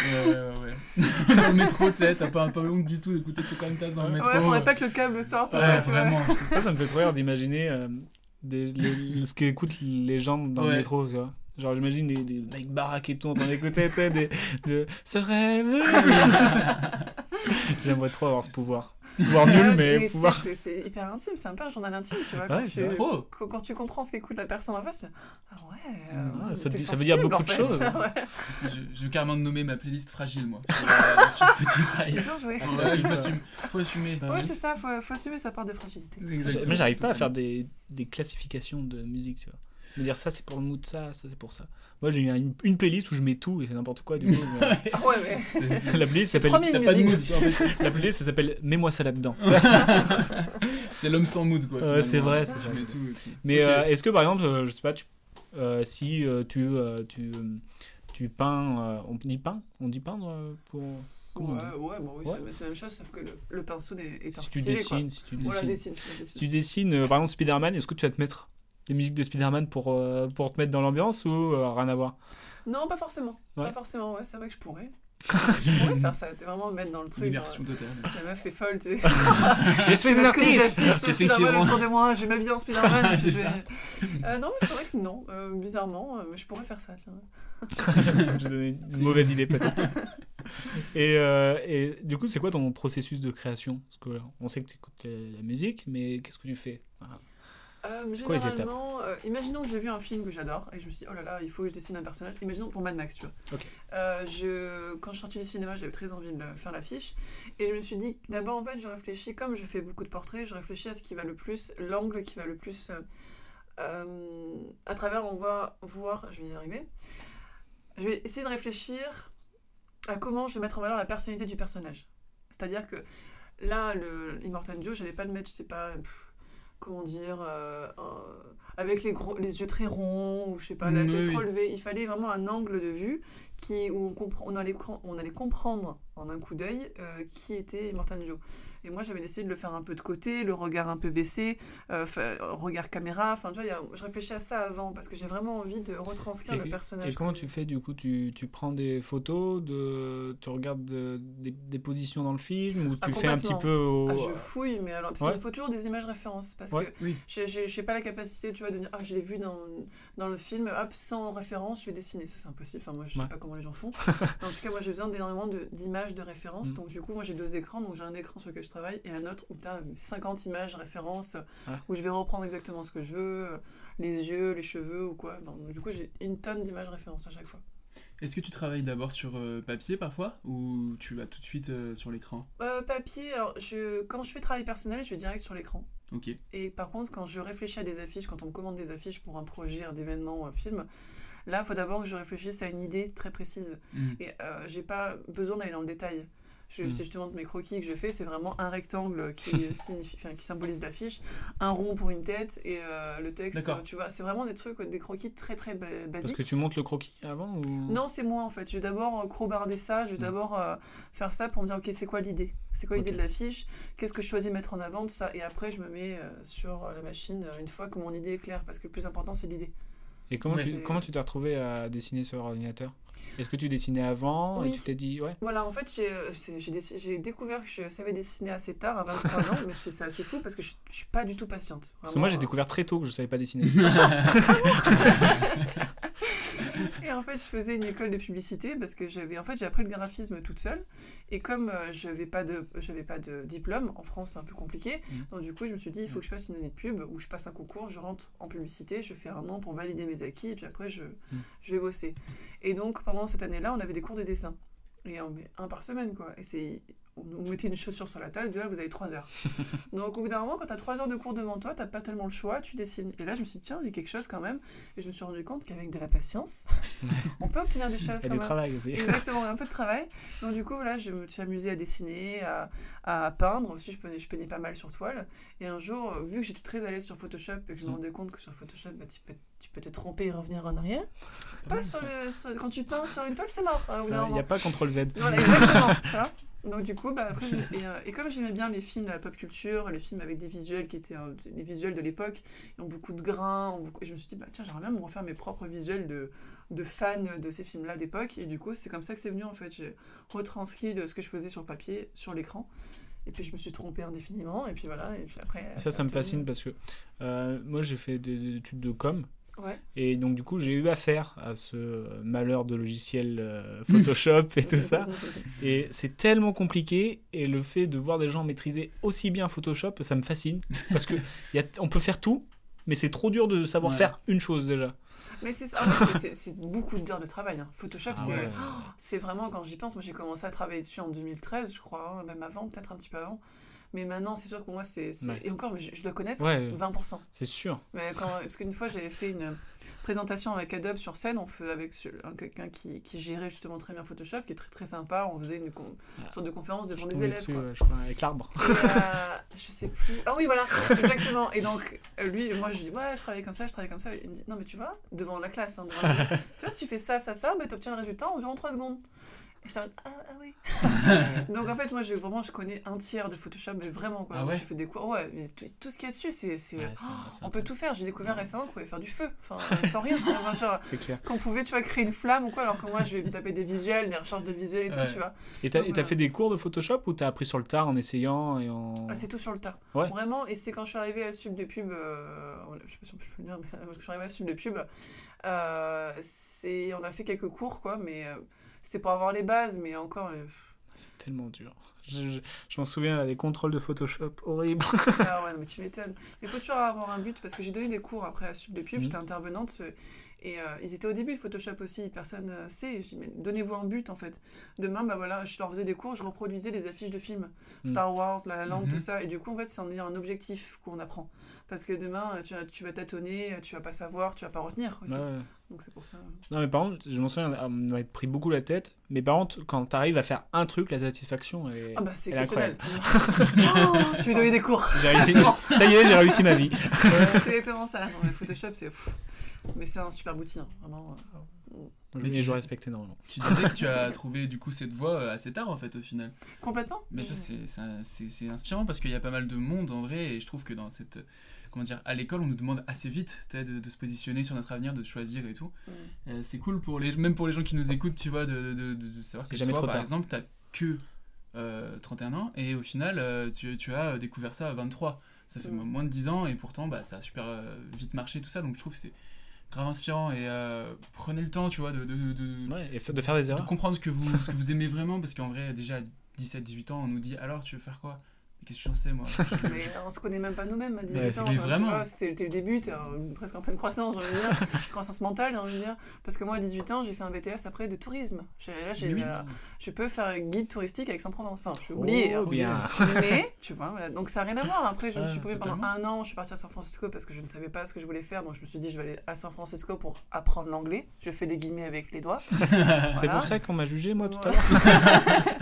Ouais, ouais, ouais. ouais. dans le métro, tu sais, t'as pas un peu honte du tout d'écouter Pocahontas dans le métro. Ouais, faudrait pas que le câble sorte. Ouais, ouais, tu vois. vraiment. ça, ça me fait trop rire d'imaginer. euh, des, les- ce qu'écoutent les gens dans Ouais. le métro, tu vois. Genre, j'imagine des, des mecs baraques et tout en train d'écouter, tu sais, des, de ce rêve. J'aimerais trop avoir ce pouvoir. Pouvoir nul, Ouais, mais pouvoir. c'est- hyper intime, c'est un peu un journal intime, tu vois. Ouais, quand, c'est tu, trop. quand, quand tu comprends ce qu'écoute la personne en face, ah ouais. euh, Ah, ça dit- ça veut dire beaucoup en de choses. ouais. Je, je vais carrément nommer ma playlist fragile, moi, sur, euh, sur Spotify. Bien joué. Ah, je m'assume. Faut assumer. Ouais, c'est ça, faut, faut assumer sa part de fragilité. Exactement. Mais j'arrive pas à faire des, des classifications de musique, tu vois. Me dire ça c'est pour le mood, ça, ça c'est pour ça. Moi j'ai une, une playlist où je mets tout et c'est n'importe quoi du coup. mais- Ah ouais, la playlist s'appelle 3000 T'as pas de musiques mood, dessus. en fait. la playlist ça s'appelle Mets-moi ça là-dedans. C'est l'homme sans mood, quoi. C'est vrai, c'est ça, mets tout, Mais euh, est-ce que par exemple, euh, je sais pas, tu, euh, si euh, tu, euh, tu, tu peins, euh, on dit peint On dit peindre pour. Ouais, ouais, bon, oui, Ouais. c'est- la même chose, sauf que le, le pinceau est, est un Si tu stylet, dessines, si tu Voilà, dessines. dessine, tu Si dessines, euh, par exemple Spider-Man, est-ce que tu vas te mettre des musiques de Spider-Man pour, euh, pour te mettre dans l'ambiance ou euh, rien à voir? Non, pas forcément. Ouais. Pas forcément, ouais, c'est vrai que je pourrais. je pourrais faire ça, c'est vraiment me mettre dans le truc. Genre, totale. la meuf est folle, tu sais. Espèce Je affiches Qu'est-ce qui Spider-Man autour de moi, je m'habille en Spider-Man. C'est je vais- ça. Euh, non, mais c'est vrai que non, euh, bizarrement, euh, je pourrais faire ça. J'ai donné une mauvaise idée peut-être. et, euh, et du coup, c'est quoi ton processus de création? Parce que on sait que tu écoutes la, la musique, mais qu'est-ce que tu fais? Voilà. Euh, généralement, euh, imaginons que j'ai vu un film que j'adore et je me suis dit, oh là là, il faut que je dessine un personnage. Imaginons pour Mad Max, tu vois. Euh, je, quand je suis sortie du cinéma, j'avais très envie de faire l'affiche et je me suis dit, d'abord, en fait, je réfléchis, comme je fais beaucoup de portraits, je réfléchis à ce qui va le plus, l'angle qui va le plus. à travers, on va voir, je vais y arriver. Je vais essayer de réfléchir à comment je vais mettre en valeur la personnalité du personnage. C'est-à-dire que là, le Immortal Joe, je n'allais pas le mettre, je sais pas, pff, comment dire, euh, avec les, gros, les yeux très ronds, ou je sais pas, la tête oui, relevée. Il fallait vraiment un angle de vue qui, où on, comprend- on, allait, on allait comprendre en un coup d'œil euh, qui était Immortal Joe. Et moi, j'avais décidé de le faire un peu de côté, le regard un peu baissé, euh, regard caméra. Enfin, tu vois, a- je réfléchis à ça avant parce que j'ai vraiment envie de retranscrire le personnage. Et comment tu fais du coup? Tu, tu prends des photos, de, tu regardes de- des, des positions dans le film ou Ah, tu fais un petit peu au... Ah, je fouille, mais alors, parce Ouais. qu'il me faut toujours des images références. Parce Ouais. que Oui. j'ai j'ai pas la capacité, tu vois, de dire, ah, je l'ai vu dans, dans le film, hop, sans référence, je vais dessiner. Ça, c'est impossible. Enfin, moi, je sais Ouais. pas comment les gens font. En tout cas, moi, j'ai besoin d'énormément d'images de, référence. Mm. Donc, du coup, moi, j'ai deux écrans. Donc, j'ai un écran sur lequel je travaille et un autre où tu as 50 images références, Ouais. où je vais reprendre exactement ce que je veux, euh, les yeux, les cheveux ou quoi. Enfin, du coup, j'ai une tonne d'images références à chaque fois. Est-ce que tu travailles d'abord sur euh, papier parfois ou tu vas tout de suite euh, sur l'écran? Euh, papier, alors, je, quand je fais travail personnel, je vais direct sur l'écran. Ok. Et par contre, quand je réfléchis à des affiches, quand on me commande des affiches pour un projet, un événement ou un film, là, il faut d'abord que je réfléchisse à une idée très précise. Mhm. Et j'ai pas besoin d'aller dans le détail. Je, Mm. Si je te montre mes croquis que je fais, c'est vraiment un rectangle qui, signifie, qui symbolise l'affiche, un rond pour une tête et euh, le texte. D'accord. Tu vois, c'est vraiment des trucs, des croquis très très ba- Parce basiques. que tu montes le croquis avant ou... Non, c'est moi en fait. Je vais d'abord euh, crobarder ça, je vais Mm. d'abord euh, faire ça pour me dire ok, c'est quoi l'idée? C'est quoi l'idée de l'affiche? Qu'est-ce que je choisis de mettre en avant, tout ça? Et après, je me mets euh, sur euh, la machine euh, une fois que mon idée est claire, parce que le plus important, c'est l'idée. Et comment Ouais. tu comment tu t'es retrouvé à dessiner sur ordinateur? Est-ce que tu dessinais avant et tu t'es dit ouais? Voilà, en fait, j'ai euh, j'ai déc- j'ai découvert que je savais dessiner assez tard, à 23 ans, mais c'est assez fou parce que je, je suis pas du tout patiente. Parce que moi j'ai Vraiment, découvert très tôt que je savais pas dessiner. Et en fait, je faisais une école de publicité parce que j'avais en fait j'ai appris le graphisme toute seule et comme euh, j'avais pas de j'avais pas de diplôme en France, c'est un peu compliqué. Mhm. Donc du coup, je me suis dit il faut que je fasse une année de pub où je passe un concours, je rentre en publicité, je fais un an pour valider mes acquis et puis après je je vais bosser. Et donc pendant cette année-là, on avait des cours de dessin. Et on met un par semaine quoi. Et c'est on nous mettait une chaussure sur la table, disait, Voilà, vous avez trois heures. Donc au bout d'un moment, quand tu as trois heures de cours devant toi, t'as pas tellement le choix, tu dessines. Et là, je me suis dit, tiens, il y a quelque chose quand même. Et je me suis rendu compte qu'avec de la patience, on peut obtenir des choses quand du même. travail aussi. Exactement, un peu de travail. Donc du coup, voilà, je me suis amusée à dessiner, à, à peindre. Aussi, je peignais, je peignais pas mal sur toile. Et un jour, vu que j'étais très à l'aise sur Photoshop et que je me Mm. rendais compte que sur Photoshop, bah, tu, peux, tu peux te tromper et revenir en arrière. Pas sur le, sur- quand tu peins sur une toile, c'est mort. hein, Il n'y moment. a pas CTRL Z. Voilà, exactement. tu vois. Donc du coup, bah, après, et, euh, et comme j'aimais bien les films de la pop culture, les films avec des visuels qui étaient euh, des visuels de l'époque, ont beaucoup de grains, beaucoup- je me suis dit, bah, tiens, j'aimerais bien me refaire mes propres visuels de, de fans de ces films-là d'époque. Et du coup, c'est comme ça que c'est venu en fait. J'ai retranscrit de ce que je faisais sur papier, sur l'écran. Et puis je me suis trompée indéfiniment, et puis voilà, et puis après. Ça, ça me fascine parce que euh, moi, j'ai fait des études de com. Ouais. Et donc, du coup, j'ai eu affaire à ce malheur de logiciel euh, Photoshop et tout ça. Et c'est tellement compliqué. Et le fait de voir des gens maîtriser aussi bien Photoshop, ça me fascine. Parce que y a, on peut faire tout, mais c'est trop dur de savoir Ouais. faire une chose déjà. Mais c'est ça, c'est- beaucoup d'heures de travail. hein. Photoshop, Ah c'est ouais. oh, c'est vraiment, quand j'y pense, moi j'ai commencé à travailler dessus en 2013, je crois, hein, même avant, peut-être un petit peu avant. Mais maintenant, c'est sûr que pour moi, c'est. Ouais. Et encore, mais je, je dois connaître Ouais. 20%. C'est sûr. Mais quand, parce qu'une fois, j'avais fait une présentation avec Adobe sur scène, on fait avec quelqu'un qui, qui gérait justement très bien Photoshop, qui est très très sympa. On faisait une con- sorte de conférence devant des élèves. dessus, quoi. je crois, avec l'arbre. Euh, je sais plus. Ah oui, voilà, exactement. Et donc, euh, lui, moi, je dis, ouais, je travaille comme ça, je travaille comme ça. Il me dit, non, mais tu vois, devant la classe, hein, devant la- tu vois, si tu fais ça, ça, ça, bah, tu obtiens le résultat en environ 3 secondes. Et j'étais en mode, ah, ah oui. donc, en fait, moi, j'ai vraiment, je connais un tiers de Photoshop, mais vraiment, quoi. Ah Moi, ouais J'ai fait des cours, ouais, mais tout, tout ce qu'il y a dessus, c'est. c'est- Ouais, c'est- oh, on peut tout faire. J'ai découvert récemment qu'on pouvait faire du feu, enfin, euh, sans rien. Enfin, genre, C'est clair. qu'on pouvait, tu vois, créer une flamme ou quoi, alors que moi, je vais me taper des visuels, des recherches de visuels et tout, tu vois. Et t'as Donc, et t'as voilà. fait des cours de Photoshop ou t'as appris sur le tard en essayant et en. Ah, c'est tout sur le tas. Ouais. Vraiment, et c'est quand je suis arrivée à Sub de Pub, euh, je sais pas si on peut le dire, mais quand je suis arrivée à Sub de Pub, euh, c'est, on a fait quelques cours, quoi, mais euh, c'était pour avoir les bases, mais encore, les- C'est tellement dur. Je, je- je m'en souviens, là, les contrôles de Photoshop horribles. ah ouais, non, mais tu m'étonnes. Il faut toujours avoir un but, parce que j'ai donné des cours après à Sub de Pub, Mhm. j'étais intervenante, euh, et euh, ils étaient au début de Photoshop aussi, personne ne sait. Je dis, mais donnez-vous un but, en fait. Demain, bah voilà, je leur faisais des cours, je reproduisais les affiches de films, Mhm. Star Wars, La La Land, Mhm. tout ça, et du coup, en fait, c'est un, un objectif qu'on apprend. Parce que demain, euh, tu, vas- tu vas tâtonner, tu vas pas savoir, tu vas pas retenir aussi. Ouais. Donc c'est pour ça. Non, mais par contre, je m'en souviens, on m'avait pris beaucoup la tête. Mais par contre, quand t'arrives à faire un truc, la satisfaction, est. Ah bah c'est exceptionnel. Oh, tu lui donner des cours. J'ai réussi- Ça y est, j'ai réussi ma vie. c'est exactement ça. Non, mais Photoshop, c'est. Mais c'est un super outil, hein, vraiment. euh, Mais Mais tu- je respecte énormément. Tu disais que tu as trouvé du coup cette voie euh, assez tard en fait au final. Complètement. Mais ça c'est inspirant parce qu'il y a pas mal de monde en vrai et je trouve que dans cette comment dire à l'école on nous demande assez vite tu de, de se positionner sur notre avenir, de choisir et tout. Mm. Euh, c'est cool pour les même pour les gens qui nous écoutent tu vois de, de, de- de savoir que Jamais toi trop par tard. exemple t'as que euh, 31 ans et au final euh, tu, tu as découvert ça à 23. Ça fait Mm. moins de 10 ans et pourtant bah, ça a super euh, vite marché tout ça donc je trouve que c'est grave inspirant et euh, prenez le temps tu vois de, de, de- Ouais, et f- de faire des de erreurs. comprendre ce que vous, ce que vous aimez vraiment, parce qu'en vrai, déjà à 17-18 ans, on nous dit alors tu veux faire quoi? Qu'est-ce que j'en sais moi? Mais on se connaît même pas nous-mêmes à 18 Ouais, ans. enfin, C'était c'était le début, t'es euh, presque en pleine croissance, j'ai envie de dire. croissance mentale, j'ai envie de dire. Parce que moi, à 18 ans, j'ai fait un BTS après de tourisme. J'ai- Là, j'ai, oui. euh, je peux faire guide touristique avec Aix-en-Provence. Enfin, je suis Oh, oubliée. hein, bien. Mais, tu vois, voilà. Donc ça n'a rien à voir. Après, je me Ah, suis paumée pendant un an. Je suis partie à San Francisco parce que je ne savais pas ce que je voulais faire. Donc je me suis dit, je vais aller à San Francisco pour apprendre l'anglais. Je fais des guillemets avec les doigts. C'est pour ça qu'on m'a jugé, moi, tout à l'heure.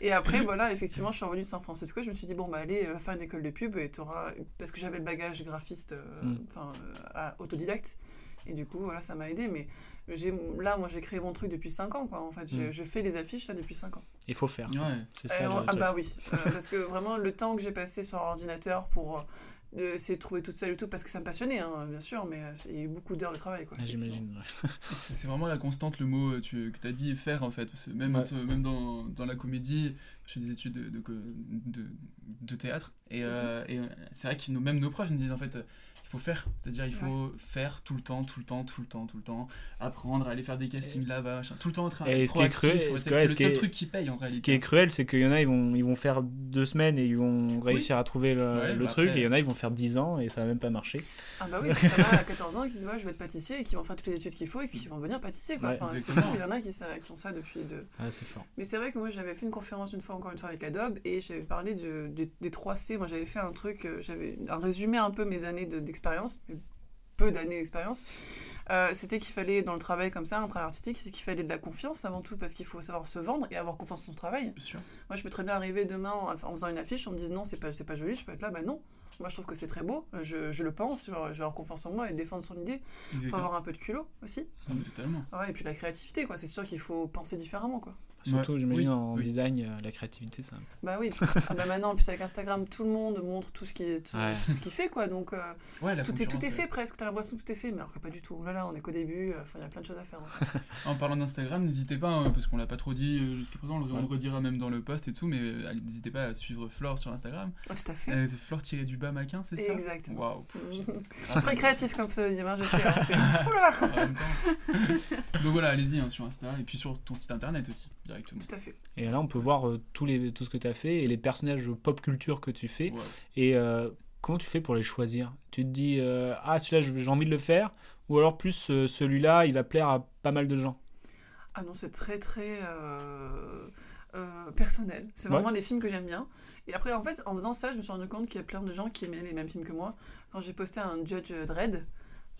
et après, voilà, effectivement, je suis revenue de San Francisco. Je me suis dit, bon, bah, allez, euh, faire une école de pub et t'auras. Parce que j'avais le bagage graphiste, euh, Mm. enfin, euh, autodidacte. Et du coup, voilà, ça m'a aidé. Mais j'ai, là, moi, j'ai créé mon truc depuis 5 ans, quoi. En fait, je, Mm. je fais les affiches, là, depuis 5 ans. Il faut faire. Ouais. C'est ça. Euh, ah, bah oui. Euh, parce que vraiment, le temps que j'ai passé sur ordinateur pour. De trouver toute seule et tout, parce que ça me passionnait, hein, bien sûr, mais euh, il y a eu beaucoup d'heures de travail. Quoi, Ah. J'imagine. ouais. C'est vraiment la constante, le mot euh, tu, que tu as dit faire en fait. Parce que même, Ouais. même dans, dans la comédie, je fais des études de, de, co- de, de théâtre. Et, euh, et, euh, c'est vrai que nos- même nos profs nous disent en fait. Euh, il faut faire, c'est-à-dire il faut faire tout le temps, tout le temps, tout le temps, tout le temps, apprendre, aller faire des castings là-bas, tout le temps en train Et d'être ce qui est proactif, ce c'est que- c'est ouais, le ce qui seul est- truc qui paye en réalité. Ce qui est cruel, c'est qu'il y en a, ils vont, ils vont faire deux semaines et ils vont réussir à trouver le, Ouais, le bah truc. après- Et il y en a, ils vont faire 10 ans et ça va même pas marcher. Ah bah oui, il y en a à 14 ans qui se disent ouais, je vais être pâtissier et qui vont faire toutes les études qu'il faut et puis qui vont devenir pâtissier. Quoi. Enfin, il y en a qui, ça- qui ont ça depuis de... Ah, c'est fort. Mais c'est vrai que moi j'avais fait une conférence une fois encore une fois avec Adobe et j'avais parlé de, de- des 3 C. Moi j'avais fait un truc, euh, j'avais un résumé un peu mes années de- d'expérience, peu d'années d'expérience. Euh, C'était qu'il fallait dans le travail comme ça, un travail artistique, c'est qu'il fallait de la confiance avant tout parce qu'il faut savoir se vendre et avoir confiance en son travail. Sûr. Moi, je peux très bien arriver demain en, en faisant une affiche, on me dise non, c'est pas, pas joli, je peux être là, bah non. Moi, je trouve que c'est très beau, je, je le pense, je vais je vais avoir confiance en moi et défendre son idée. Il faut avoir un peu de culot aussi. Totalement. Ouais, et puis la créativité, quoi. C'est sûr qu'il faut penser différemment, quoi. Surtout, Ouais, j'imagine, oui, en oui. design, euh, la créativité, ça. Bah oui. ah bah maintenant, en plus avec Instagram, tout le monde montre tout ce qui tout, Ouais. tout ce qu'il fait quoi. Donc euh, Ouais, tout est tout est ouais. fait presque. T'as l'impression que tout est fait, mais alors que pas du tout. Oh là là, on est qu'au début. euh, Enfin, il y a plein de choses à faire. donc. En parlant d'Instagram, n'hésitez pas, hein, parce qu'on l'a pas trop dit euh, jusqu'à présent, on le- redira même dans le post et tout, mais euh, n'hésitez pas à suivre Flore sur Instagram. Ah, tout à fait. Euh, Flore tiré du bas maquin, c'est ça? Exactement. Waouh. Très créatif comme pseudonyme, hein, je sais. hein, c'est- Oh là là. En même temps. Donc voilà, allez-y hein, sur Insta et puis sur ton site internet aussi, directement. Tout à fait. Et là, on peut voir euh, tous les, tout ce que tu as fait et les personnages pop culture que tu fais. Ouais. Et euh, comment tu fais pour les choisir? Tu te dis, euh, ah, celui-là, j'ai envie de le faire Ou alors, plus euh, celui-là, il va plaire à pas mal de gens? Ah non, c'est très très euh, euh, personnel. C'est Ouais. vraiment des films que j'aime bien. Et après, en fait, en faisant ça, je me suis rendu compte qu'il y a plein de gens qui aimaient les mêmes films que moi. Quand j'ai posté un Judge Dredd,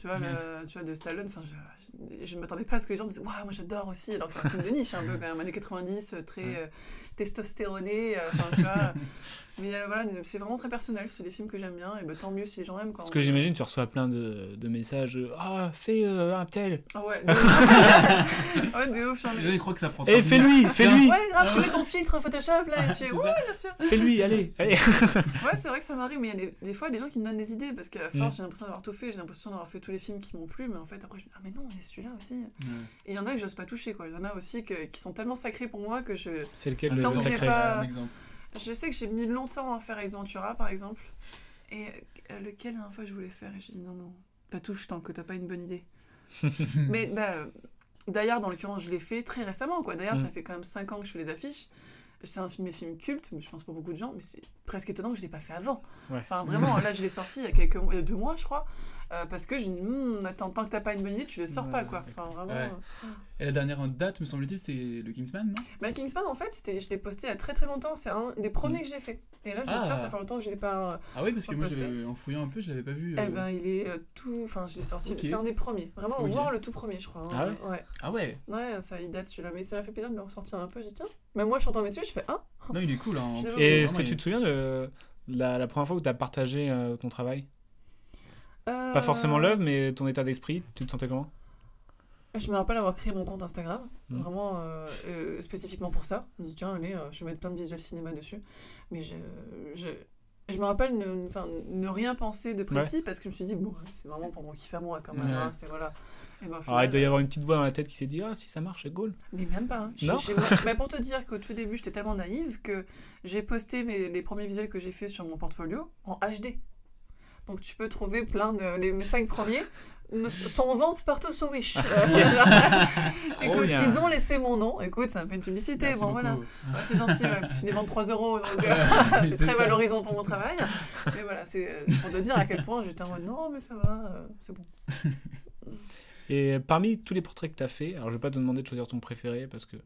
tu vois, le- tu vois de Stallone, enfin, je, je ne m'attendais pas à ce que les gens disent Waouh, moi j'adore aussi. Alors que c'est un film de niche, un peu quand même, années 90, euh, très Ouais. euh, testostéroné. euh, Enfin, tu vois. Mais euh, voilà, c'est vraiment très personnel. C'est des films que j'aime bien. Et bah, tant mieux si les gens aiment. Quoi. Parce que j'imagine, tu reçois plein de, de messages euh, Ah, fais euh, un tel Ah ouais, ouais, de ouf. Les gens, ils croient que ça prend Eh, 30 fais-lui. Fais-lui Ouais, grave, tu mets ton filtre en Photoshop là et tu es, ouais, bien sûr. Fais-lui, allez, allez Ouais, c'est vrai que ça m'arrive, mais il y a des, des fois des gens qui me donnent des idées parce qu'à force, Mm. j'ai l'impression d'avoir tout fait, j'ai l'impression d'avoir fait tous les films qui m'ont plu, mais en fait, après, je me dis, ah, mais non, il y a celui-là aussi. Et il y en a que j'ose pas toucher, quoi. Il y en a aussi que- qui sont tellement sacrés pour moi que je. C'est lequel le J'ai pas-. Je sais que j'ai mis longtemps à faire Ace Ventura, par exemple. Et euh, lequel, la dernière fois, je voulais faire Et j'ai dit, non, non, pas touche tant que t'as pas une bonne idée. mais bah, d'ailleurs, dans l'occurrence, je l'ai fait très récemment, quoi. D'ailleurs, Mm. ça fait quand même 5 ans que je fais les affiches. C'est un film, mes films cultes, je pense pour beaucoup de gens, mais c'est presque étonnant que je l'ai pas fait avant. Ouais. Enfin, vraiment, là, je l'ai sorti il y a quelques mois, il y a deux mois, je crois, euh, parce que je me Hmm, attends, tant que t'as pas une bonne idée, tu le sors Ouais, pas, quoi. Enfin, vraiment. Ouais. euh. Et la dernière en date, me semble-t-il, c'est le Kingsman, non? Bah, Kingsman, en fait, c'était, je l'ai posté il y a très très longtemps, c'est un des premiers Mm. que j'ai fait. Et là, je Ah. tiens, ça fait longtemps que je l'ai pas. euh, Ah oui, parce que moi, en fouillant un peu, je l'avais pas vu. Eh euh. ben, il est euh, tout. Enfin, je l'ai sorti. C'est un des premiers. Vraiment, Ok. voir le tout premier, je crois. hein. Ah ouais? Ouais. Ah ouais? Ouais, ça, il date celui-là. Mais ça m'a fait plaisir de le ressortir un peu. J'ai dit, tiens. Même moi, je suis tombée dessus, je fais, ah Non, il est cool. Hein. Et est-ce que tu te souviens de la, la première fois où tu as partagé ton travail? Euh, Pas forcément l'œuvre, mais ton état d'esprit Tu te sentais comment? Je me rappelle avoir créé mon compte Instagram, Mm. vraiment euh, euh, spécifiquement pour ça. Je me dis, tiens, allez, euh, je vais mettre plein de visuels cinéma dessus. Mais je, je, je me rappelle ne, ne rien penser de précis parce que je me suis dit, bon, c'est vraiment pour mon kiff à moi quand même. Ouais. hein, c'est voilà. Et ben, Alors, il doit y avoir une petite voix dans la tête qui s'est dit Ah, si ça marche, c'est cool. Mais même pas. hein. Non pour te dire qu'au tout début, j'étais tellement naïve que j'ai posté mes, les premiers visuels que j'ai fait sur mon portfolio en HD. Donc tu peux trouver plein de. Les, cinq premiers sont en vente partout sur Wish. Euh, Écoute, bien. ils ont laissé mon nom. Écoute, ça me fait une publicité. Merci bon, voilà. Ouais, c'est gentil. ouais. Je les vends 3 euros. Donc euh, c'est c'est très ça. valorisant pour mon travail. Mais voilà, c'est euh, pour te dire à quel point j'étais en mode non, mais ça va, euh, c'est bon. Et parmi tous les portraits que tu as fait, alors je vais pas te demander de choisir ton préféré parce que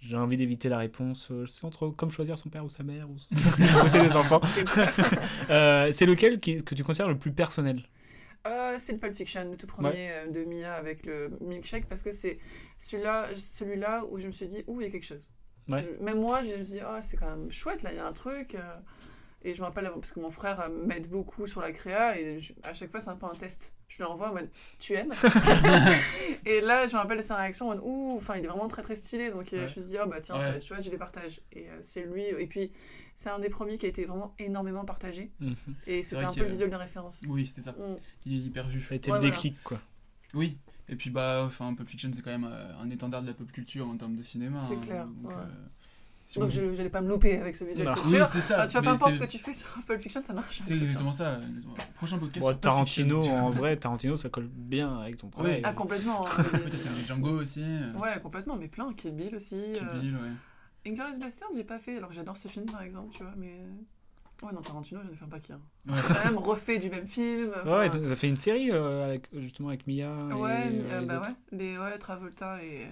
j'ai envie d'éviter la réponse. euh, C'est entre comme choisir son père ou sa mère ou, ou c'est des enfants. Euh, c'est lequel qui- que tu considères le plus personnel? Euh, c'est le Pulp Fiction, le tout premier euh, de Mia avec le milkshake, parce que c'est celui-là celui où je me suis dit, ouh, il y a quelque chose. Ouais. Je- même moi, je me suis dit, oh, c'est quand même chouette, là, il y a un truc. euh. Et je me rappelle, parce que mon frère euh, m'aide beaucoup sur la créa, et je- à chaque fois, c'est un peu un test. Je lui envoie en mode, tu aimes? Et là, je me rappelle de sa réaction en mode, ouh, enfin, il est vraiment très très stylé. Donc euh, Ouais. je me suis dit, oh bah tiens, ça Ouais. va être chouette, je les partage. Et euh, c'est lui. Et puis, c'est un des premiers qui a été vraiment énormément partagé. Mhm. Et c'était un peu le visuel de référence. Oui, c'est ça. Mm. Il est hyper vu. Ça a été Ouais, le voilà. déclic, quoi. Oui. Et puis, bah, enfin, Pulp Fiction, c'est quand même euh, un étendard de la pop culture en termes de cinéma. C'est hein, clair, donc, ouais. euh, si Donc vous- je n'allais pas me louper avec ce visuel, c'est Oui, sûr. c'est ça. Ah, tu vois, mais peu importe ce que tu fais sur Pulp Fiction, ça marche. C'est exactement ça. Prochain podcast. Bon, Tarantino, Fiction, en vrai, Tarantino, ça colle bien avec ton travail. Oui. Ah, complètement. hein. De Django aussi. Ouais, complètement, mais plein. Kill Bill aussi. Kill euh, Bill, ouais. Inglorious Bastard, j'ai pas fait, alors j'adore ce film par exemple, tu vois, mais. euh, Ouais, non, Tarantino, j'en ai fait un paquet. Hein. Ouais. J'ai même refait du même film. enfin, Ouais, t'as fait une série euh, avec, justement avec Mia. Ouais, et, euh, les bah autres. ouais, les, ouais, Travolta et. euh,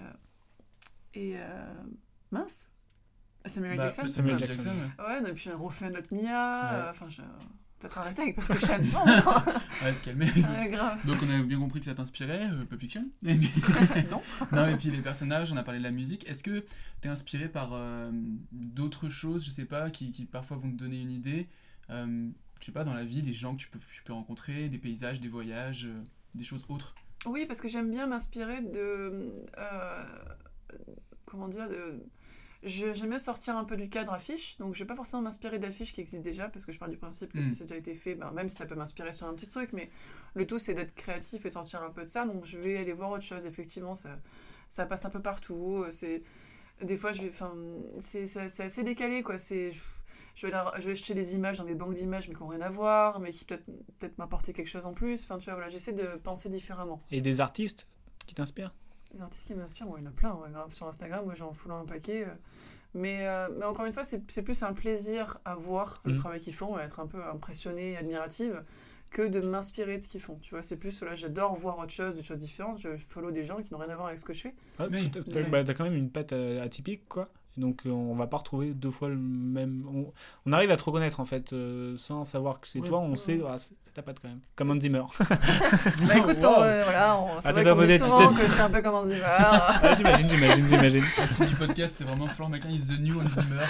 Et. euh, Mince Samuel Bah, Jackson Samuel Samuel Jackson. Jackson, ouais. Ouais, non, et puis j'ai refait un autre Mia. Euh, Enfin, je. Peut-être arrêter avec Pulp Fiction. Non, non. Ouais, se calmer. Ouais, grave. Donc on a bien compris que ça t'inspirait, euh, Pulp Fiction. Et puis- non. non, et puis les personnages, on a parlé de la musique. Est-ce que t'es inspiré par euh, d'autres choses, je sais pas, qui, qui parfois vont te donner une idée euh, Je sais pas, dans la vie, les gens que tu peux, tu peux rencontrer, des paysages, des voyages, euh, des choses autres? Oui, parce que j'aime bien m'inspirer de. euh, comment dire de, bien sortir un peu du cadre affiche, donc je vais pas forcément m'inspirer d'affiches qui existent déjà, parce que je pars du principe que si ça a déjà été fait, ben, même si ça peut m'inspirer sur un petit truc, mais le tout c'est d'être créatif et sortir un peu de ça, donc je vais aller voir autre chose. Effectivement, ça, ça passe un peu partout. C'est des fois, je vais, enfin, c'est assez décalé, quoi. C'est je vais, la- je vais acheter des images dans des banques d'images mais qui n'ont rien à voir, mais qui peut-être peut m'apporter quelque chose en plus. Enfin, tu vois, voilà, j'essaie de penser différemment. Et des artistes qui t'inspirent? Les artistes qui m'inspirent, il y en a plein, ouais, grave, sur Instagram, moi j'en foule un paquet. euh. Mais, euh, mais encore une fois, c'est plus un plaisir à voir le Mhm. travail qu'ils font, et être un peu impressionné, admirative, que de m'inspirer de ce qu'ils font. Tu vois, c'est plus, là, j'adore voir autre chose, des choses différentes. Je follow des gens qui n'ont rien à voir avec ce que je fais. Ah, Oui. t'as- bah, quand même une patte euh, atypique, quoi. Donc euh, on va pas retrouver deux fois le même. On, on arrive à te reconnaître en fait, euh, sans savoir que c'est Ouais. toi, on Ouais. sait, ah, c'est ta patte quand même. Comme Hans C'est- Zimmer. Bah écoute, Wow. euh, voilà, on- c'est vrai qu'on dit souvent que je suis un peu comme un Zimmer. Ah, j'imagine, j'imagine, j'imagine. Le titre du podcast, c'est vraiment Florent Macquin is the new Hans Zimmer.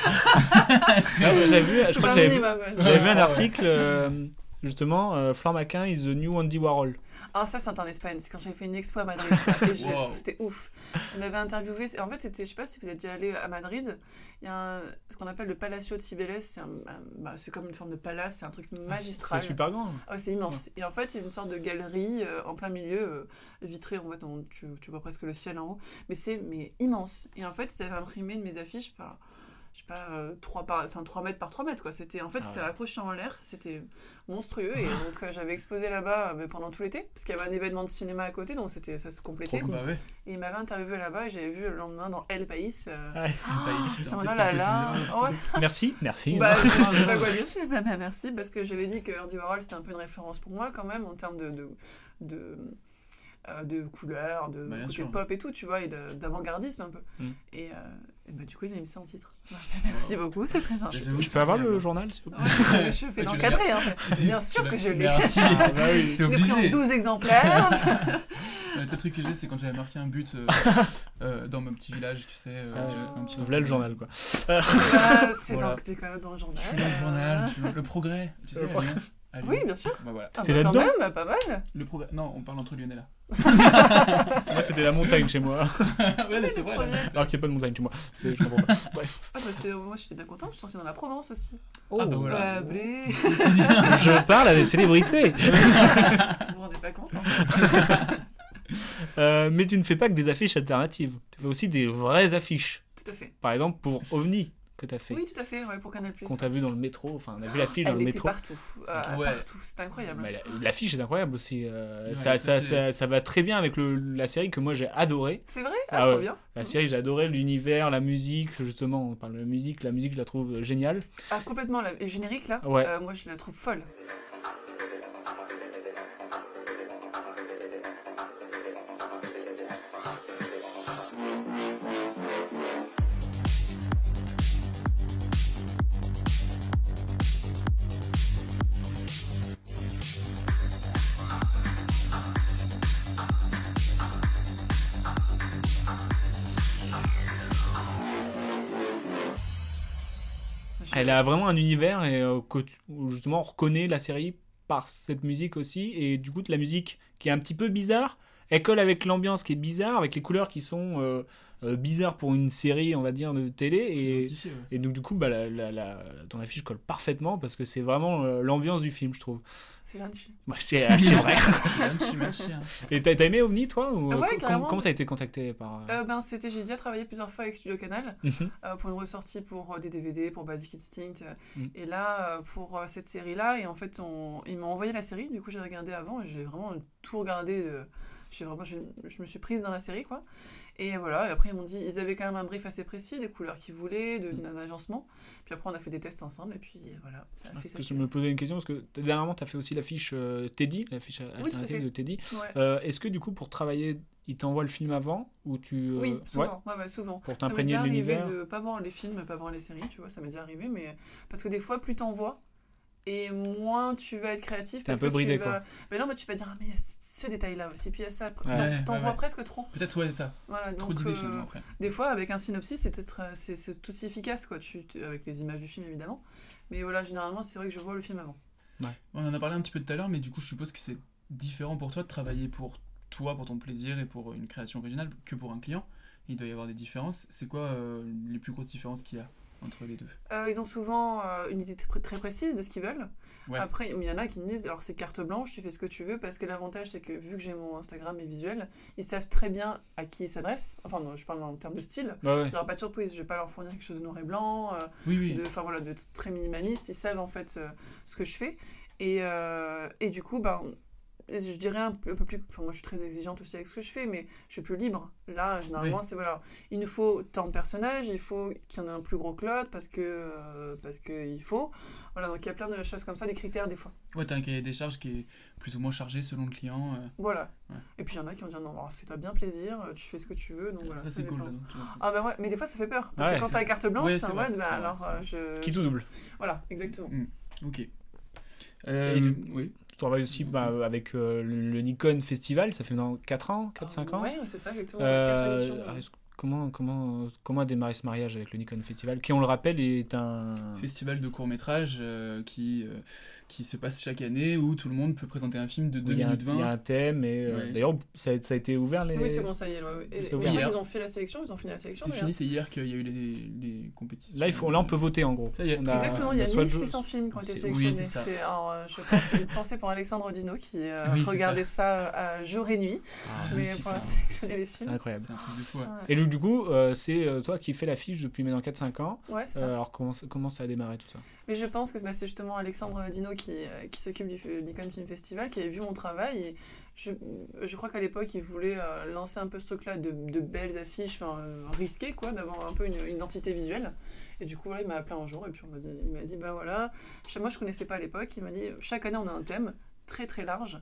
J'avais vu, je crois que un j'avais vu, ouais. vu un article, euh, justement, euh, Florent Macquin is the new Andy Warhol. Ah, ça, c'est en Espagne. C'est quand j'ai fait une expo à Madrid. Wow. C'était ouf. Il m'avait interviewé. En fait, c'était, je sais pas si vous êtes déjà allé à Madrid. Il y a un- ce qu'on appelle le Palacio de Cibeles. C'est, un- un- bah, c'est comme une forme de palace. C'est un truc magistral. C'est super grand. Ah c'est immense. Et en fait, il y a une sorte de galerie euh, en plein milieu, euh, vitrée. En fait, on- tu, tu vois presque le ciel en haut. Mais c'est mais immense. Et en fait, ils avaient imprimé de mes affiches par, je sais pas, euh, 3, par, enfin, 3 mètres par 3 mètres. Quoi. C'était, en fait, Ah c'était ouais. accroché en l'air. C'était monstrueux. Et donc, euh, j'avais exposé là-bas euh, mais pendant tout l'été. Parce qu'il y avait un événement de cinéma à côté. Donc, c'était, ça se complétait. Cool. Bah ouais. Et il m'avait interviewé là-bas. Et j'avais vu le lendemain dans El País. euh, Ouais. Putain, te oh là Ouais. Merci, merci. Bah, je sais pas quoi dire, je sais pas, merci, parce que j'avais dit que Andy Warhol c'était un peu une référence pour moi quand même en termes de, de, de, euh, de couleurs, de Bah, côté sûr. pop et tout, tu vois, et d'avant-gardisme un peu. Mm. Et, euh, et bah, du coup, il a mis ça en titre. Merci beaucoup, c'est très gentil. Je peux avoir le journal, s'il vous plaît Ouais, je, fais l'encadrer en fait. Bien sûr que je l'ai. Merci. Ah, bah oui. Je l'ai pris en obligé. 12 exemplaires. Le seul truc que j'ai, c'est quand j'avais marqué un but euh, euh, dans mon petit village, tu sais. euh, Ah, un petit Voilà le journal, quoi. Ah, c'est Voilà. dans, t'es quand même dans le journal. Je suis dans le journal, tu vois, le progrès, tu sais. À. Lyon. Oui, bien sûr. Bah voilà. Ah, bah, quand là-dedans même, pas mal. Le progrès. Non, on parle entre Lyonnais là. Moi, c'était la montagne chez moi. ouais, mais c'est vrai. progrès. Alors qu'il n'y a pas de montagne chez moi. C'est- Je comprends pas. Bref. Ah, bah, moi j'étais bien contente, je suis sortie dans la Provence aussi. Ah, bah voilà. Ouais, blé. Je parle à des célébrités. Vous vous rendez pas compte hein Euh, mais tu ne fais pas que des affiches alternatives. Tu fais aussi des vraies affiches. Tout à fait. Par exemple, pour OVNI, que tu as fait. Oui, tout à fait, ouais, pour Canal+. Qu'on t'a vu dans le métro. Enfin, on a vu l'affiche dans Elle le était métro. partout. euh, Ouais. Partout, c'était incroyable. Mais la- L'affiche est incroyable aussi. euh, Ouais, ça, ça, ça, ça, va très bien avec le, la série que moi j'ai adorée. C'est vrai? Ah Ah, trop bien. La série, j'ai adoré l'univers, la musique. Justement, on parle de la musique. La musique, je la trouve euh, géniale. Ah, complètement, la- le générique là, Ouais. euh, moi je la trouve folle. Elle a vraiment un univers et, euh, où justement on reconnaît la série par cette musique aussi. Et du coup, de la musique qui est un petit peu bizarre, elle colle avec l'ambiance qui est bizarre, avec les couleurs qui sont euh, euh, bizarres pour une série, on va dire, de télé. Et, Identifié, ouais. et donc, du coup, bah, la, la- la- ton affiche colle parfaitement parce que c'est vraiment l'ambiance du film, je trouve. C'est gentil. Ouais, c'est ah, c'est vrai. Manchi, manchi, hein. et t'as aimé OVNI, toi ou, Ah ouais, euh, com-. Comment t'as été contacté par. euh, Euh, ben, c'était, j'ai déjà travaillé plusieurs fois avec Studio Canal mhm. euh, pour une ressortie pour euh, des DVD, pour Basic Instinct. euh, Mm. Et là, euh, pour euh, cette série-là, et en fait, on... ils m'ont envoyé la série, du coup j'ai regardé avant et j'ai vraiment tout regardé. euh, j'ai vraiment, je, je me suis prise dans la série, quoi. Et voilà, et après ils m'ont dit, ils avaient quand même un brief assez précis, des couleurs qu'ils voulaient, de, Mm. d'un agencement. Puis après on a fait des tests ensemble, et puis voilà, ça a Parce fait que ça. je me posais une question parce que dernièrement tu as fait aussi l'affiche euh, Teddy, l'affiche alternative fait. de Teddy. Ouais. Euh, Est-ce que du coup pour travailler, il t'envoie le film avant ou tu euh, Oui, souvent. Ouais, ouais, souvent. Pour Ça m'est t'imprégner déjà de arrivé de pas voir les films, pas voir les séries, tu vois, ça m'est déjà arrivé, mais parce que des fois, plus t'en vois, et moins tu vas être créatif. T'es un parce peu que bridé, tu vas... quoi. Mais non, mais tu vas dire, ah, mais il y a ce détail-là aussi, puis il y a ça. T'en Ouais, vois ouais. presque trop. Peut-être, ouais, ça. Voilà, Trop d'idées euh, après. des fois, avec un synopsis, c'est peut-être euh, c'est tout aussi efficace, quoi, tu, tu- avec les images du film évidemment. Mais voilà, généralement, c'est vrai que je vois le film avant. On en a parlé un petit peu tout à l'heure, mais du coup, je suppose que c'est différent pour toi de travailler pour toi, pour ton plaisir et pour une création originale que pour un client. Il doit y avoir des différences. C'est quoi euh, les plus grosses différences qu'il y a? Entre les deux Euh, ils ont souvent euh, une idée très, très précise de ce qu'ils veulent. Ouais. Après, il y en a qui me disent alors c'est carte blanche, tu fais ce que tu veux, parce que l'avantage c'est que vu que j'ai mon Instagram et visuel, ils savent très bien à qui ils s'adressent. Enfin, non, je parle en termes de style. Ouais, ouais. Il n'y aura pas de surprise, je vais pas leur fournir quelque chose de noir et blanc, euh, Oui, oui. de, voilà, très minimaliste. Ils savent en fait ce que je fais. Et, et du coup, ben, je dirais un peu, un peu plus. Enfin, moi je suis très exigeante aussi avec ce que je fais, mais je suis plus libre. Là, généralement, Oui. c'est voilà. Il nous faut tant de personnages, il faut qu'il y en ait un plus gros que l'autre parce que. euh, parce qu'il faut. Voilà, donc il y a plein de choses comme ça, des critères des fois. Ouais, t'as un cahier des charges qui est plus ou moins chargé selon le client. euh, Voilà. Ouais. Et puis il y en a qui vont dire non, alors, fais-toi bien plaisir, euh, tu fais ce que tu veux. Donc voilà, ça, c'est cool. là, donc, vois. Ah bah ouais, mais des fois ça fait peur. Parce Ouais, que quand t'as la carte blanche, Ouais, c'est en mode, bah vrai, alors euh, je. Qui tout double. Voilà, exactement. Ok. Euh, Et du- oui. Tu travailles aussi bah, avec euh, le, le Nikon Festival, ça fait maintenant 4 ans, 4-5 ans. Ouais, c'est ça, exactement. Euh, comment, comment, comment a démarré ce mariage avec le Nikon Festival, qui, on le rappelle, est un. Festival de court métrage qui, euh, qui se passe chaque année où tout le monde peut présenter un film de 2 il y, a un, minutes 20. il y a un thème, et euh, Ouais. d'ailleurs, ça, a- ça a été ouvert les. Oui, c'est bon, ça y est. ouais, ouais. Et- mais Hier. qu'ils ont fait la sélection, ils ont fini la sélection. C'est fini, c'est hier qu'il y a eu les, les compétitions. Là, il faut, là, on peut voter en gros. Ça y est. On a- Exactement, il y a on soit 1600 films qui ont été sélectionnés. oui, c'est ça. C'est alors, euh, je pense c'est une pensée pour Alexandre Dino qui euh, Oui, regardait ça, euh, jour et nuit, Ah, mais oui, c'est pour ça. sélectionner les C'est films. incroyable. C'est un truc de fou. ouais. Ouais, Et donc, du coup, euh, c'est euh, toi qui fais l'affiche depuis maintenant 4-5 ans. Ouais, c'est Euh, ça. alors, comment, comment ça a démarré tout ça? Mais je pense que bah, c'est justement Alexandre Dino qui, qui s'occupe du Nikon Film Festival, qui avait vu mon travail. Et je, je crois qu'à l'époque, il voulait lancer un peu ce truc-là de, de belles affiches, enfin risquées, quoi, d'avoir un peu une, une identité visuelle. Et du coup, là, il m'a appelé un jour et puis on m'a dit, il m'a dit, bah voilà, moi je connaissais pas à l'époque. Il m'a dit, chaque année, on a un thème très très large.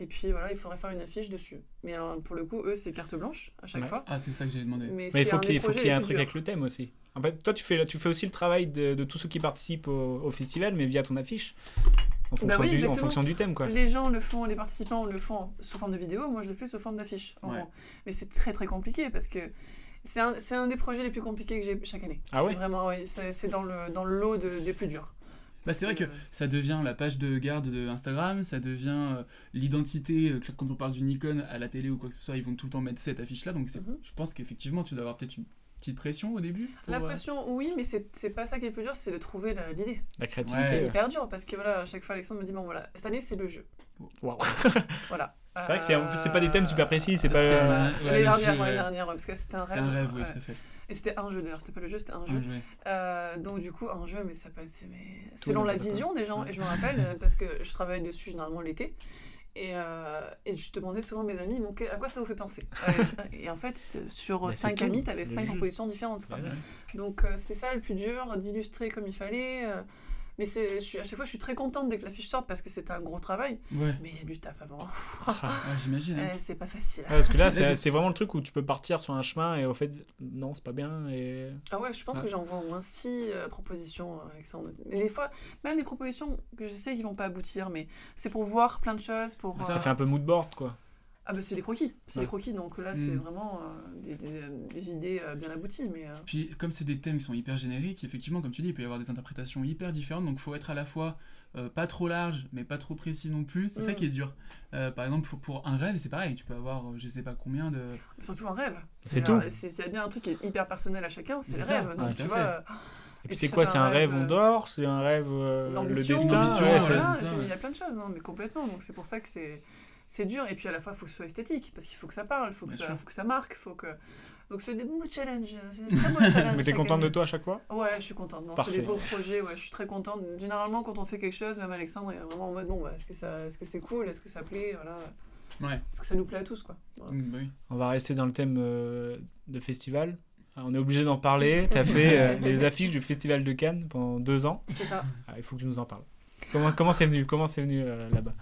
Et puis voilà, il faudrait faire une affiche dessus. Mais alors, pour le coup, eux, c'est carte blanche à chaque Ouais. fois. Ah, c'est ça que j'avais demandé. Mais, Mais il faut qu'il y ait un truc avec le thème aussi. En fait, toi, tu fais, tu fais aussi le travail de, de tous ceux qui participent au, au festival, mais via ton affiche. En fonction, Bah oui, du, en exactement. fonction du thème, quoi. Les gens le font, les participants le font sous forme de vidéo, moi je le fais sous forme d'affiche. Ouais. Mais c'est très très compliqué parce que c'est un, des projets les plus compliqués que j'ai chaque année. Ah ouais? C'est vraiment, ouais, c'est c'est dans le, dans le lot de- des plus durs. Bah, c'est vrai que Euh, ça devient la page de garde de Instagram, ça devient euh, l'identité. euh, quand on parle du Nikon à la télé ou quoi que ce soit, ils vont tout le temps mettre cette affiche-là. Donc Mhm. je pense qu'effectivement, tu dois avoir peut-être une petite pression au début. pour, La pression, oui, mais c'est c'est pas ça qui est le plus dur, c'est de trouver l'idée. La créativité. Ouais. C'est hyper dur parce que voilà, à chaque fois Alexandre me dit bon voilà, cette année c'est le jeu. Waouh. Voilà. C'est vrai que c'est en plus, c'est pas des thèmes super précis, c'est pas. l'année dernière, l'année dernière, parce que c'était un rêve. C'est un rêve, oui, tout à fait. Et c'était un jeu d'ailleurs, c'était pas le jeu, c'était un jeu. Euh, donc du coup, un jeu, mais ça peut être mais selon la vision des gens. Ouais. Et je me rappelle euh, parce que je travaille dessus généralement l'été. Et, euh, et je demandais souvent à mes amis, bon, à quoi ça vous fait penser? Et en fait, sur Bah, c'est 5 tout, amis, tu avais le 5 jeu? propositions différentes. quoi. Ouais, ouais. Donc c'était ça le plus dur, d'illustrer comme il fallait. Euh, mais c'est, à chaque fois, je suis très contente dès que l'affiche sorte parce que c'est un gros travail. Ouais, Mais il y a du taf avant. Ouais, j'imagine. hein. Euh, c'est pas facile. Ouais, parce que là, c'est vraiment le truc où tu peux partir sur un chemin et au fait, non, c'est pas bien. Et... Ah ouais, je pense Ouais. que j'envoie au moins 6 propositions, euh, Alexandre. Mais des fois, même des propositions que je sais qu'ils vont pas aboutir, mais c'est pour voir plein de choses, pour... Ça euh, fait un peu mood board, quoi. Ah bah c'est des croquis, c'est Ouais. des croquis, donc là c'est Mm. vraiment euh, des, des- des idées euh, bien abouties, mais... euh, Puis comme c'est des thèmes qui sont hyper génériques, effectivement, comme tu dis, il peut y avoir des interprétations hyper différentes, donc il faut être à la fois euh, pas trop large, mais pas trop précis non plus. C'est ça Mm. qui est dur. Euh, par exemple, pour, pour un rêve, c'est pareil, tu peux avoir euh, je sais pas combien de... Surtout un rêve. C'est tout. C'est bien un truc qui est hyper personnel à chacun, c'est le ça, rêve. Donc tu vois, euh, Et puis c'est quoi C'est un rêve, on euh, dort C'est un rêve, euh, le destin ouais, voilà, il y a plein de choses, non, mais complètement. Donc c'est pour ça que c'est c'est dur. Et puis à la fois, il faut que ce soit esthétique, parce qu'il faut que ça parle, il faut, que ça- faut que ça marque, faut que... Donc c'est des beaux challenges, c'est des très beaux challenges. Mais t'es contente de toi à chaque fois? Ouais, je suis contente. C'est des beaux projets, ouais, je suis très contente. Généralement, quand on fait quelque chose, même Alexandre est vraiment en mode bon, bah, est-ce que ça, est-ce que c'est cool, est-ce que ça plaît, voilà, Ouais, est-ce que ça nous plaît à tous, quoi. Voilà. Mm, bah oui. On va rester dans le thème euh, de festival. Ah, On est obligé d'en parler. Tu as fait euh, les affiches du Festival de Cannes pendant deux ans. C'est ça. Ah, il faut que tu nous en parles. Comment comment c'est venu Comment c'est venu euh, là-bas?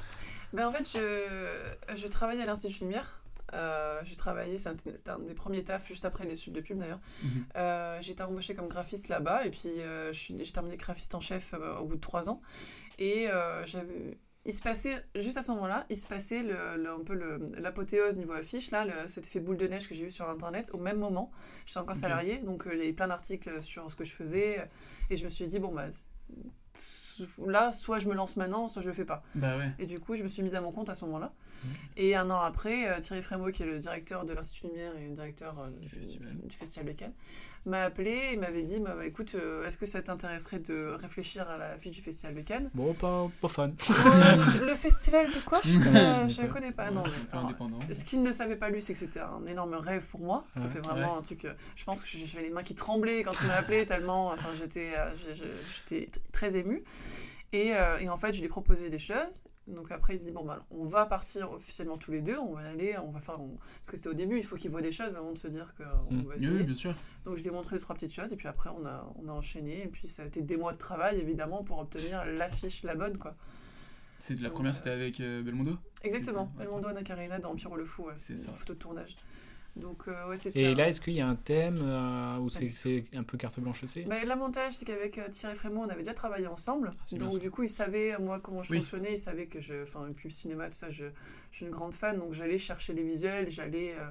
Ben, en fait, je, je travaillais à l'Institut Lumière. Euh, j'ai travaillé, un- c'était un des premiers tafs juste après les études de pub d'ailleurs. Mhm. Euh, j'ai été embauchée comme graphiste là-bas et puis euh, j'ai terminé graphiste en chef euh, au bout de trois ans. Et euh, il se passait, juste à ce moment-là, il se passait le, le- un peu le- l'apothéose niveau affiche, là, le- cet effet boule de neige que j'ai eu sur Internet au même moment. J'étais encore Ok. salariée, donc il y avait plein d'articles sur ce que je faisais et je me suis dit, bon, bah, là, soit je me lance maintenant, soit je le fais pas. Bah ouais. Et du coup, je me suis mise à mon compte à ce moment-là. Mhm. Et un an après, euh, Thierry Frémaux, qui est le directeur de l'Institut Lumière et le directeur euh, Du festival. du Festival de Cannes, m'a appelé et m'avait dit bah, bah, écoute, euh, est-ce que ça t'intéresserait de réfléchir à la fiche du Festival de Cannes? Bon, pas, pas fan. Euh, Le festival de quoi? Je ne connais pas. Non, alors, ce qu'il ne savait pas lui, c'est que c'était un énorme rêve pour moi. Ouais. C'était vraiment Ouais. un truc. euh, Je pense que j'avais les mains qui tremblaient quand il m'a appelé tellement. Enfin, j'étais, euh, très émue. Et, euh, et en fait, je lui ai proposé des choses. Donc après, il se dit bon bah, on va partir officiellement tous les deux. On va aller, on va faire. on- Parce que c'était au début, il faut qu'il voit des choses avant de se dire qu'on Mm. va essayer. oui, bien sûr. Donc je lui ai montré deux trois petites choses et puis après on a on a enchaîné et puis ça a été des mois de travail évidemment pour obtenir l'affiche la bonne quoi. C'est la première, euh, c'était avec euh, Belmondo? Exactement. Belmondo Anna Karina dans Pierrot le fou, ouais, C'est une photo de tournage. Donc euh, ouais. Et un- là, est-ce qu'il y a un thème euh, ou c'est c'est un peu carte blanche aussi? Bah, L'avantage, c'est qu'avec euh, Thierry Frémaux, on avait déjà travaillé ensemble. bien Donc, du coup, il savait, euh, moi, comment je Oui. fonctionnais. Il savait que je. Enfin, puis le cinéma, tout ça, je, je suis une grande fan. Donc, j'allais chercher les visuels, j'allais. euh,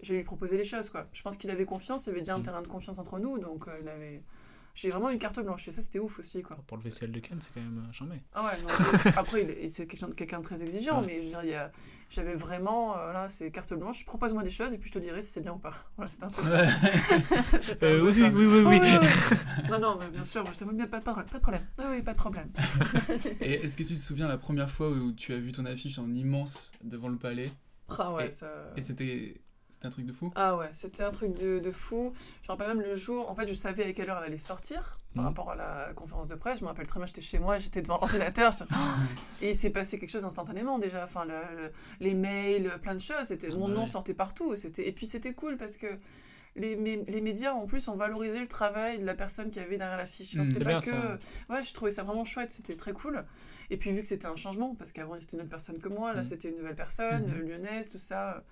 j'allais lui proposer des choses, quoi. Je pense qu'il avait confiance, il y avait déjà un Mm. terrain de confiance entre nous. Donc, euh, il avait. J'ai vraiment une carte blanche. Et ça, c'était ouf aussi, quoi. Pour le VCL de Cannes, c'est quand même euh, charmé. Ah ouais, non, après, c'est quelqu'un de, de très exigeant, Ouais. mais je veux dire, j'avais vraiment, euh, là, c'est carte blanche, propose-moi des choses et puis je te dirai si c'est bien ou pas. Voilà, c'était un peu ça. Euh, oui, oui, oui, oui, Oui, oui, oui. non, non, mais bien sûr, moi je t'aime bien, pas, pas, pas de problème. Ah oui, pas de problème. Et est-ce que tu te souviens la première fois où tu as vu ton affiche en immense devant le palais? Ah ouais, Et- ça... Et c'était c'était un truc de fou Ah ouais, c'était un truc de, de fou. Je me rappelle même le jour, en fait, je savais à quelle heure elle allait sortir par Mhm. rapport à la, à la conférence de presse. Je me rappelle très bien, j'étais chez moi, j'étais devant l'ordinateur. j'étais- Et il s'est passé quelque chose instantanément déjà. Enfin, le- le- les mails, plein de choses. C'était, Ah mon bah nom sortait partout. C'était, et puis c'était cool parce que les, les médias, en plus, ont valorisé le travail de la personne qui avait derrière l'affiche. Enfin, Mhm. c'était pas que. ça. Ouais, je trouvais ça vraiment chouette. C'était très cool. Et puis, vu que c'était un changement, parce qu'avant, c'était une autre personne que moi, là, Mhm. c'était une nouvelle personne, Mhm. lyonnaise, tout ça.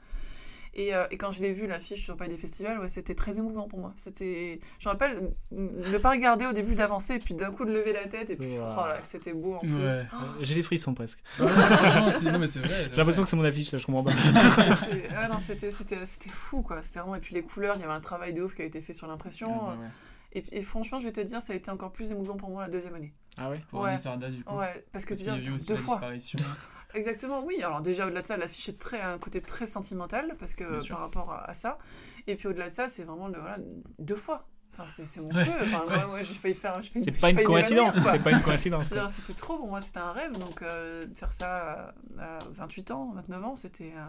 Et, euh, et quand je l'ai vu, l'affiche sur le palais des festivals, ouais, c'était très émouvant pour moi. C'était, je me rappelle ne pas regarder au début d'avancer, et puis d'un coup de lever la tête, et puis Wow. oh là, c'était beau en plus. Ouais. Euh, J'ai des frissons presque. Ouais, franchement, c'est- non, mais c'est vrai. J'ai l'impression que c'est mon affiche, là, je comprends pas. C'était- ouais, non, c'était, c'était, c'était fou, quoi. C'était vraiment... Et puis les couleurs, il y avait un travail de ouf qui a été fait sur l'impression. Ouais, ouais, ouais. Et, et franchement, je vais te dire, ça a été encore plus émouvant pour moi la deuxième année. Ah ouais? Pour Ouais. Sarda, du coup. Ouais, parce que tu aussi deux fois. Exactement, oui. Alors déjà, au-delà de ça, l'affiche est très, un côté très sentimental, parce que par rapport à, à ça. Et puis au-delà de ça, c'est vraiment le, voilà, deux fois. Enfin, c'est, monstrueux. Enfin, moi, moi, j'ai failli faire... C'est pas une coïncidence, c'est pas une coïncidence. C'était trop pour moi, c'était un rêve. Donc, euh, de faire ça à, à 28 ans, 29 ans, c'était. euh,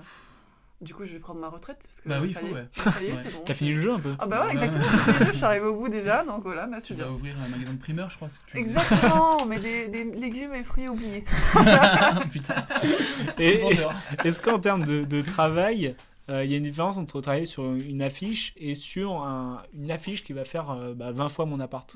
Du coup, je vais prendre ma retraite. Parce que Bah oui, ça faut, y est, ouais. ça y est, Ouais. c'est bon. T'as fini le jeu un peu Ah bah voilà, Ouais. exactement. je suis arrivée au bout déjà, donc voilà, bah, Tu vas ouvrir un magasin de primeur, je crois. ce que tu. Exactement, mais des, des légumes et fruits oubliés. Putain. Et-. Est-ce qu'en termes de, de travail, euh, il y a une différence entre travailler sur une affiche et sur un- une affiche qui va faire euh, bah, 20 fois mon appart?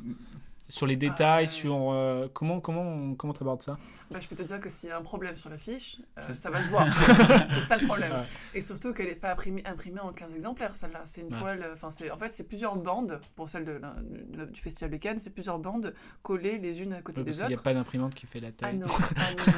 Sur les détails, ouais. sur euh, comment comment comment t'abordes ça? Bah, je peux te dire que s'il y a un problème sur l'affiche, euh, Ça va se voir. c'est ça le problème. Ouais. Et surtout qu'elle n'est pas imprimée, imprimée en 15 exemplaires, celle-là. C'est une Ouais. toile. euh, Enfin, c'est en fait, c'est plusieurs bandes, pour celle de la- de- du Festival de Cannes, c'est plusieurs bandes collées les unes à côté Ouais, Parce des qu'il n'y a autres. pas d'imprimante qui fait la Ah taille. non, ah non,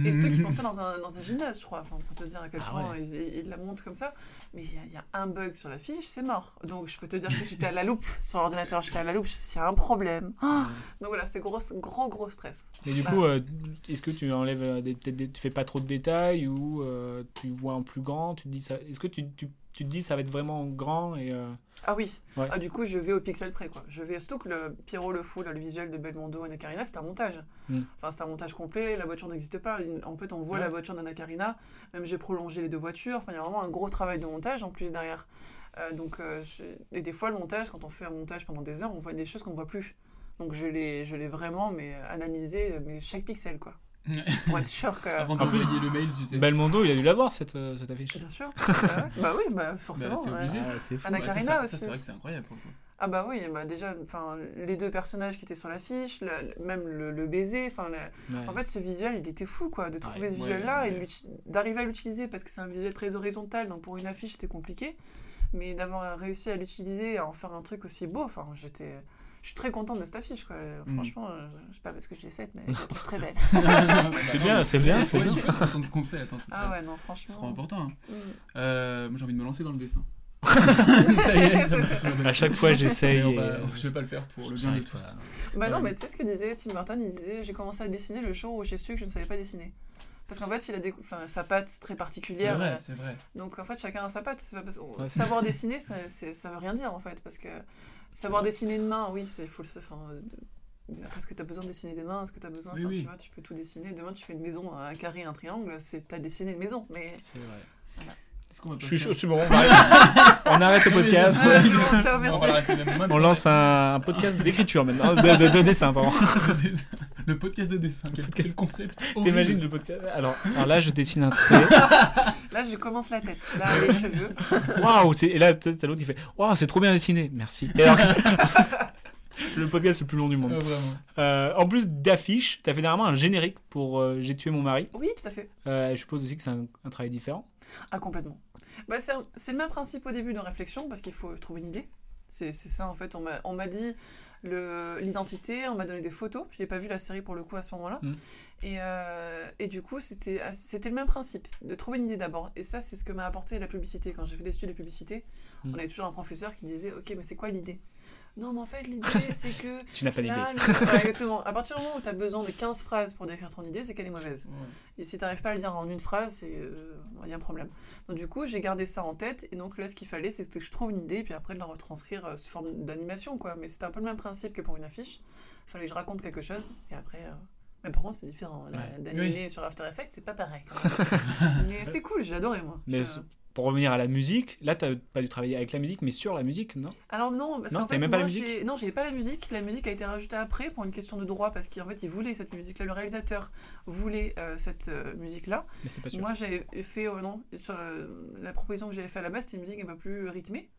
non. Et surtout qu'ils font ça dans un, dans un gymnase, je crois, enfin, pour te dire à quel Ah point ouais. ils, la montent comme ça. Mais il y, il y a un bug sur la fiche, c'est mort. Donc je peux te dire que j'étais à la loupe sur l'ordinateur, j'étais à la loupe, s'il y a un problème. Ah Donc voilà, c'était gros, gros, gros stress. Et du Bah. coup, euh, est-ce que tu enlèves euh, des, des- tu fais pas trop de détails ou euh, tu vois en plus grand Tu dis ça Est-ce que tu, tu, tu te dis ça va être vraiment grand et euh, Ah oui, Ouais. ah, du coup je vais au pixel près quoi. Je vais surtout que le Pierrot le fou, là, le visuel de Belmondo, Anna Karina, c'est un montage. Mm. Enfin c'est un montage complet, la voiture n'existe pas. En fait on voit Ouais. la voiture d'Anna Karina, même j'ai prolongé les deux voitures. Enfin il y a vraiment un gros travail de montage en plus derrière. Euh, donc euh, je- et des fois le montage, quand on fait un montage pendant des heures, on voit des choses qu'on ne voit plus. Donc je l'ai, je l'ai vraiment mais analysé mais chaque pixel quoi. Pour être sûr que. Avant d'envoyer le mail, tu sais. Belmondo, il a dû l'avoir cette, euh, cette affiche. Bien sûr. bah, ouais. Bah oui, bah forcément. c'est ouais. obligé. Ah, c'est fou. Anna Karina ça, aussi. ça, c'est vrai que c'est incroyable. pour le coup. Ah bah oui, bah déjà, enfin, les deux personnages qui étaient sur l'affiche, même le, le baiser, enfin, la- Ouais. en fait, ce visuel, il était fou, quoi, de trouver Ouais, ce ouais, visuel-là ouais. et d'arriver à l'utiliser, parce que c'est un visuel très horizontal, donc pour une affiche, c'était compliqué, mais d'avoir réussi à l'utiliser, à en faire un truc aussi beau, enfin, j'étais... Je suis très contente de cette affiche, quoi. Mm. Franchement, euh, je sais pas parce que je l'ai faite, mais je la trouve très belle. C'est bien, c'est bien, c'est bien. Entendre ce qu'on fait. Attends, ah sera, ouais, non, sera franchement. important. hein. Mm. Euh, moi, j'ai envie de me lancer dans le dessin. ça y est, ça C'est. À chaque fois, j'essaye. Et, euh, Je vais pas le faire pour le bien de tous. Bah non, mais tu sais ce que disait Tim Burton Il disait J'ai commencé à dessiner le jour où j'ai su que je ne savais pas dessiner. Parce qu'en fait, il a des... enfin, sa patte très C'est particulière. vrai, euh, c'est vrai. Donc en fait, chacun a sa patte. C'est pas parce- Ouais, c'est- savoir dessiner, ça, c'est- ça veut rien dire en fait. Parce que savoir dessiner une main, oui, c'est faut le euh, Après, est-ce que tu as besoin de dessiner des mains Est-ce que tu as besoin Oui, oui. Tu vois, tu peux tout dessiner. Demain, tu fais une maison, un carré, un triangle, c'est t'as dessiné une maison. Mais C'est vrai. Je suis faire- chaud, c'est bon, on arrête, on arrête le podcast. Ouais, c'est bon, ciao, merci. on lance un, un podcast d'écriture maintenant, de, de- de dessin, pardon. le podcast de dessin. Quel, quel concept. T'imagines le podcast? Alors, alors là, je dessine un trait. Là, je commence la tête. Là, les cheveux. Waouh Et là, t'as l'autre qui fait Waouh, c'est trop bien dessiné, merci. Et alors que- le podcast le plus long du monde. Ah. Euh, en plus d'affiches, t'as fait dernièrement un générique pour euh, J'ai tué mon mari. Oui, tout à fait. Euh, je suppose aussi que c'est un, un travail différent. Ah, complètement. Bah, c'est le même principe au début de réflexion, parce qu'il faut trouver une idée. C'est c'est ça, en fait. On m'a- On m'a dit l'identité, on m'a donné des photos. Je n'ai pas vu la série pour le coup à ce moment-là. Mm. Et, euh, et du coup, c'était c'était le même principe, de trouver une idée d'abord. Et ça, c'est ce que m'a apporté la publicité. Quand j'ai fait des études de publicité, Mm. on avait toujours un professeur qui disait Ok, mais c'est quoi l'idée? Non, mais en fait, l'idée, c'est que. Tu n'as pas d'idée. Le- exactement. À partir du moment où tu as besoin de 15 phrases pour décrire ton idée, c'est qu'elle est mauvaise. Et si tu n'arrives pas à le dire en une phrase, il y a un problème. Donc du coup, j'ai gardé ça en tête. Et donc là, ce qu'il fallait, c'était que je trouve une idée, et puis après de la retranscrire euh, sous forme d'animation. quoi. Mais c'était un peu le même principe que pour une affiche. Il fallait que je raconte quelque chose, et après... euh, Mais par contre, c'est différent. Ouais. D'animer sur After Effects, c'est pas pareil. Mais c'était cool, j'ai adoré, moi. Mais Je- pour revenir à la musique, là, t'as pas dû travailler avec la musique, mais sur la musique, non? Alors non, parce Non, qu'en fait, même pas la moi, musique j'ai- Non, j'avais pas la musique. La musique a été rajoutée après pour une question de droit, parce qu'en fait, il voulait cette musique-là. Le réalisateur voulait euh, cette euh, musique-là. Mais c'était pas sûr. Moi, j'avais fait, euh, non, sur le- la proposition que j'avais fait à la base, c'est une musique un peu plus rythmée.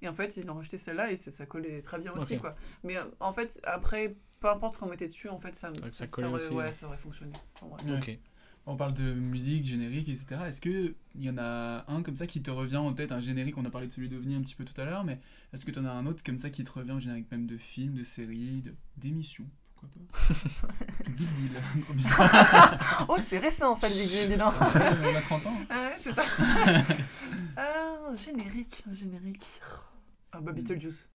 Et en fait, ils ont rejeté celle-là et ça, ça collait très bien aussi, quoi. Mais en fait, après, peu importe ce qu'on mettait dessus, en fait, ça, ça ça, collait aurait, aussi, ouais, ouais. ça aurait fonctionné. en vrai. Ouais. Ok. On parle de musique, générique, etc. Est-ce qu'il y en a un comme ça qui te revient en tête, un générique On a parlé de celui d'OVNI un petit peu tout à l'heure, mais est-ce que tu en as un autre comme ça qui te revient, générique même de film, de série, de- d'émission Pourquoi pas? Big deal, trop bizarre. Oh, c'est récent, ça, le Big Deal, dis donc. On a 30 ans. Ah ouais, c'est ça. Un générique, un générique. Ah, bah, Beetlejuice.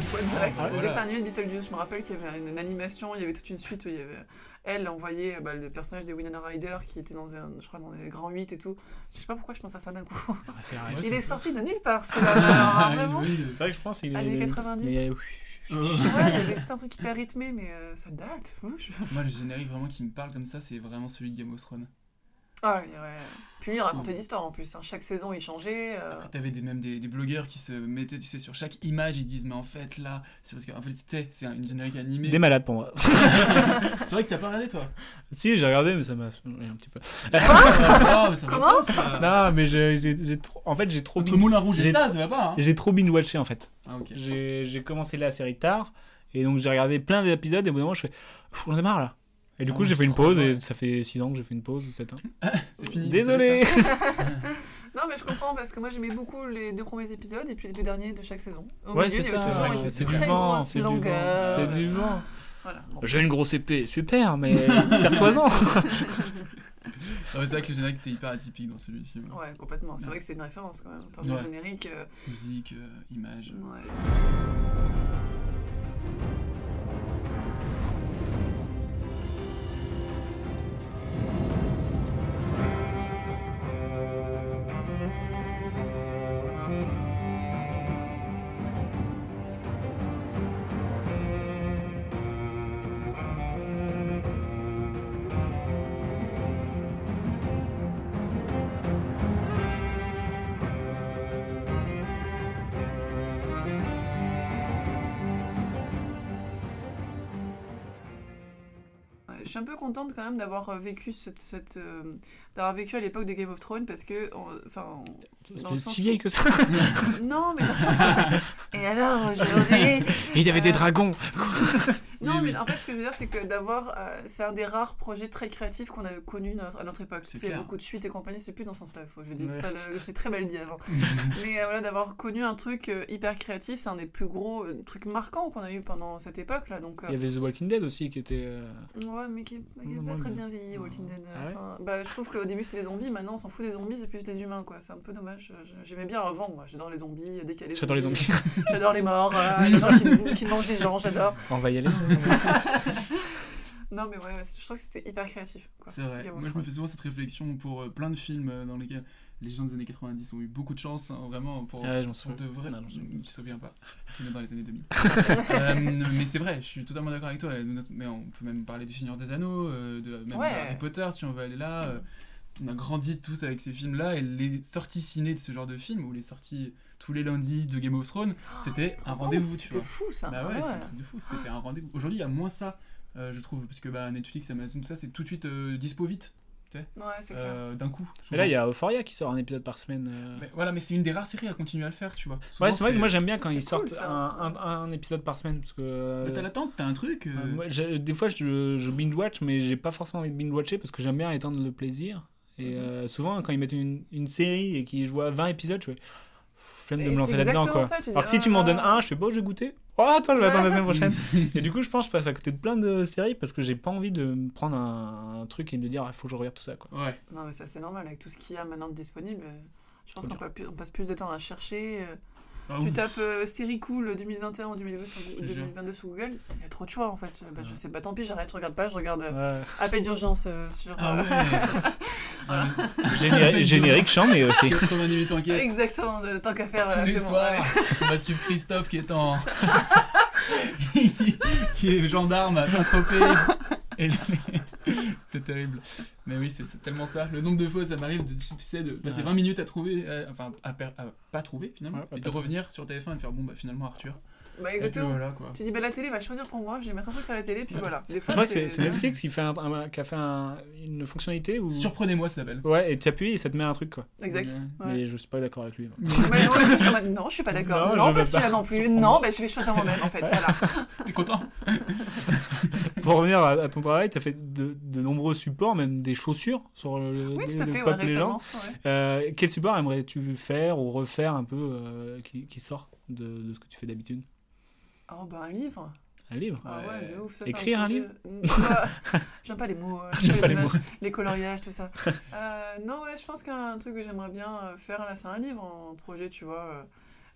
Point Ah, le voilà. dessin animé de Beetlejuice, je me rappelle qu'il y avait une, une animation, il y avait toute une suite où il y avait elle envoyait bah, le personnage de Winona Ryder qui était dans un, je crois dans les grands 8 et tout. Je sais pas pourquoi je pense à ça d'un coup. Ah, vrai. Ouais, il est sorti de nulle part vraiment. Oui, le- C'est vrai que je pense qu'il Années il- 90. mais, euh, Je sais pas, il y avait tout un truc hyper rythmé, mais euh, ça date. Moi, le générique vraiment qui me parle comme ça, c'est vraiment celui de Game of Thrones. Ah oui, ouais. Puis lui, il racontait une histoire en plus. hein. Chaque saison, il changeait. euh, Après, t'avais des, même des, des blogueurs qui se mettaient, tu sais, sur chaque image, ils disent, mais en fait, là, c'est parce qu'en fait, c'était- c'est un- une générique animée. Des malades pour moi. C'est vrai que t'as pas regardé, toi? Si, j'ai regardé, mais ça m'a un petit peu. Ah, mais ça Comment pas, ça Non, mais j'ai trop. En fait, j'ai trop. Entre bin- Moulin Rouge et ça, ça va pas, hein? J'ai trop binge-watché en fait. Ah. J'ai commencé la série tard et donc j'ai regardé plein d'épisodes et au bout d'un moment je fais j'en ai marre là. Et du Ah coup ouais, j'ai fait une pause et ça fait 6 ans que j'ai fait une pause, 7 ans. C'est fini. Désolé Non, mais je comprends parce que moi, j'aimais beaucoup les deux premiers épisodes et puis les deux derniers de chaque saison. Au Ouais, c'est ça, c'est du vent, c'est du vent. C'est du vent. Voilà. J'ai une grosse épée, super, mais serre-toi-en Ah c'est vrai que le générique était hyper atypique dans celui-ci. ouais. Ouais, complètement. C'est vrai que c'est une référence quand même. En termes Ouais. de générique. euh, Musique, euh, image. ouais. Un peu contente quand même d'avoir euh, vécu cette, cette, euh, d'avoir vécu à l'époque de Game of Thrones parce que, enfin, si où- vieille que ça. non mais et alors aujourd'hui Il y avait des dragons. Non, mais en fait, ce que je veux dire, c'est que d'avoir. euh, c'est un des rares projets très créatifs qu'on a connus notre- à notre époque. C'est C'est clair. beaucoup de suites et compagnie, c'est plus dans ce sens-là. Faut que je Ouais. pas le- Je l'ai très mal dit avant. mais euh, voilà, d'avoir connu un truc euh, hyper créatif, c'est un des plus gros euh, trucs marquants qu'on a eu pendant cette époque-là. Donc, euh, Il y avait The Walking Dead aussi qui était. euh, ouais, mais qui Ouais, pas très mais- bien vieilli, Walking Dead. Ah ouais Enfin, bah, je trouve qu'au début, c'était des zombies. Maintenant, on s'en fout des zombies, c'est plus des humains, quoi. C'est un peu dommage. Je- J'aimais bien avant, moi. J'adore les zombies. Dès qu'il y a des J'adore les zombies. J'adore les morts, euh, les gens qui, qui mangent des gens, j'adore. On va y aller. Non, mais ouais, je trouve que c'était hyper créatif. C'est vrai. Moi, je me fais souvent cette réflexion pour euh, plein de films euh, dans lesquels les gens des années 90 ont eu beaucoup de chance, hein, vraiment, pour, Ah ouais, je m'en pour souviens. de vrai. Non, non, je- Tu te souviens pas? Tu es dans les années 2000. Euh, mais c'est vrai, je suis totalement d'accord avec toi. Mais on peut même parler du Seigneur des Anneaux, euh, de, même Ouais. de Harry Potter, si on veut aller là. euh, on a grandi tous avec ces films-là, et les sorties ciné de ce genre de films, ou les sorties tous les lundis de Game of Thrones, c'était Trop un rendez-vous, tu C'était vois. fou ça. Bah Ah ouais, c'est un truc de fou, c'était un rendez-vous. Aujourd'hui, il y a moins ça, euh, je trouve, parce que bah, Netflix, Amazon, tout ça, c'est tout de suite euh, dispo vite, Ouais, c'est clair. euh, d'un coup. Mais là, il y a Euphoria qui sort un épisode par semaine. euh. Mais voilà, mais c'est une des rares séries à continuer à le faire, tu vois. Souvent, Ouais, c'est vrai que moi j'aime bien quand ils cool, sortent un, un- un épisode par semaine parce que. euh, Mais t'as l'attente, t'as un truc. euh, euh, moi, j'ai- des fois je, je binge watch mais j'ai pas forcément envie de binge watcher parce que j'aime bien étendre le plaisir. Et Mhm. euh, souvent quand ils mettent une, une série et qu'ils jouent à 20 épisodes, je fais flemme de Et me lancer là-dedans quoi. ça, Alors que si tu ah, m'en donnes ah. un, je fais bon, je vais goûter. Oh attends, je vais Ouais. attendre la semaine prochaine. et du coup, je pense que je passe à côté de plein de séries parce que j'ai pas envie de me prendre un, un truc et de me dire il faut que je regarde tout ça quoi. Ouais. Non, mais ça c'est normal avec tout ce qu'il y a maintenant de disponible. euh, Je pense qu'on pa- on passe plus de temps à chercher. euh, Ah, tu ouf. tapes euh, série cool 2021 ou 2022 sur, Je te jure. 2022 sur Google, il y a trop de choix en fait. Bah, je sais pas, tant pis, j'arrête, je regarde pas, je regarde euh, Ouais. appel d'urgence euh, sur. Ah euh, ouais Voilà. Générique, générique chant mais aussi. 90 minutes enquête. Exactement, tant qu'à faire, Tous voilà, les c'est bon. soirs, on va suivre Christophe qui est en. qui est gendarme à Saint-Tropez. Et le- c'est terrible. Mais oui, c'est tellement ça. Le nombre de fois, ça m'arrive de, tu sais, de passer Ouais. 20 minutes à trouver, euh, enfin, à, per- à pas trouver finalement, Ouais, pas et de revenir sur TF1 et de faire bon, bah finalement Arthur. Bah, puis exactement. voilà quoi. Tu dis, bah, la télé va choisir pour moi, je vais mettre un truc à la télé, puis voilà. Des Je crois que c'est Netflix qui, fait un- un- qui a fait un- une fonctionnalité où. Surprenez-moi, ça s'appelle. Ouais, et tu appuies et ça te met un truc quoi. Exact. Mais je suis pas d'accord avec lui. Mais ouais, c'est sur ma- non, je suis pas d'accord. Non, Non, je pas celui-là non plus. Non, bah, je vais choisir moi-même en fait. Voilà. T'es content? Pour revenir à, à ton travail, tu as fait de, de nombreux supports, même des chaussures sur le, Oui, le- le fait, ouais. Euh, quel support aimerais-tu faire ou refaire un peu euh, qui, qui sort de, de ce que tu fais d'habitude? Oh, bah, un livre. Un livre? Ah ouais, de ouf. Ça, Écrire un projet- livre? Mm, J'aime pas les mots, euh, J'aime les, pas les images, les coloriages, tout ça. Euh, non, ouais, je pense qu'un truc que j'aimerais bien faire là, c'est un livre en projet, tu vois.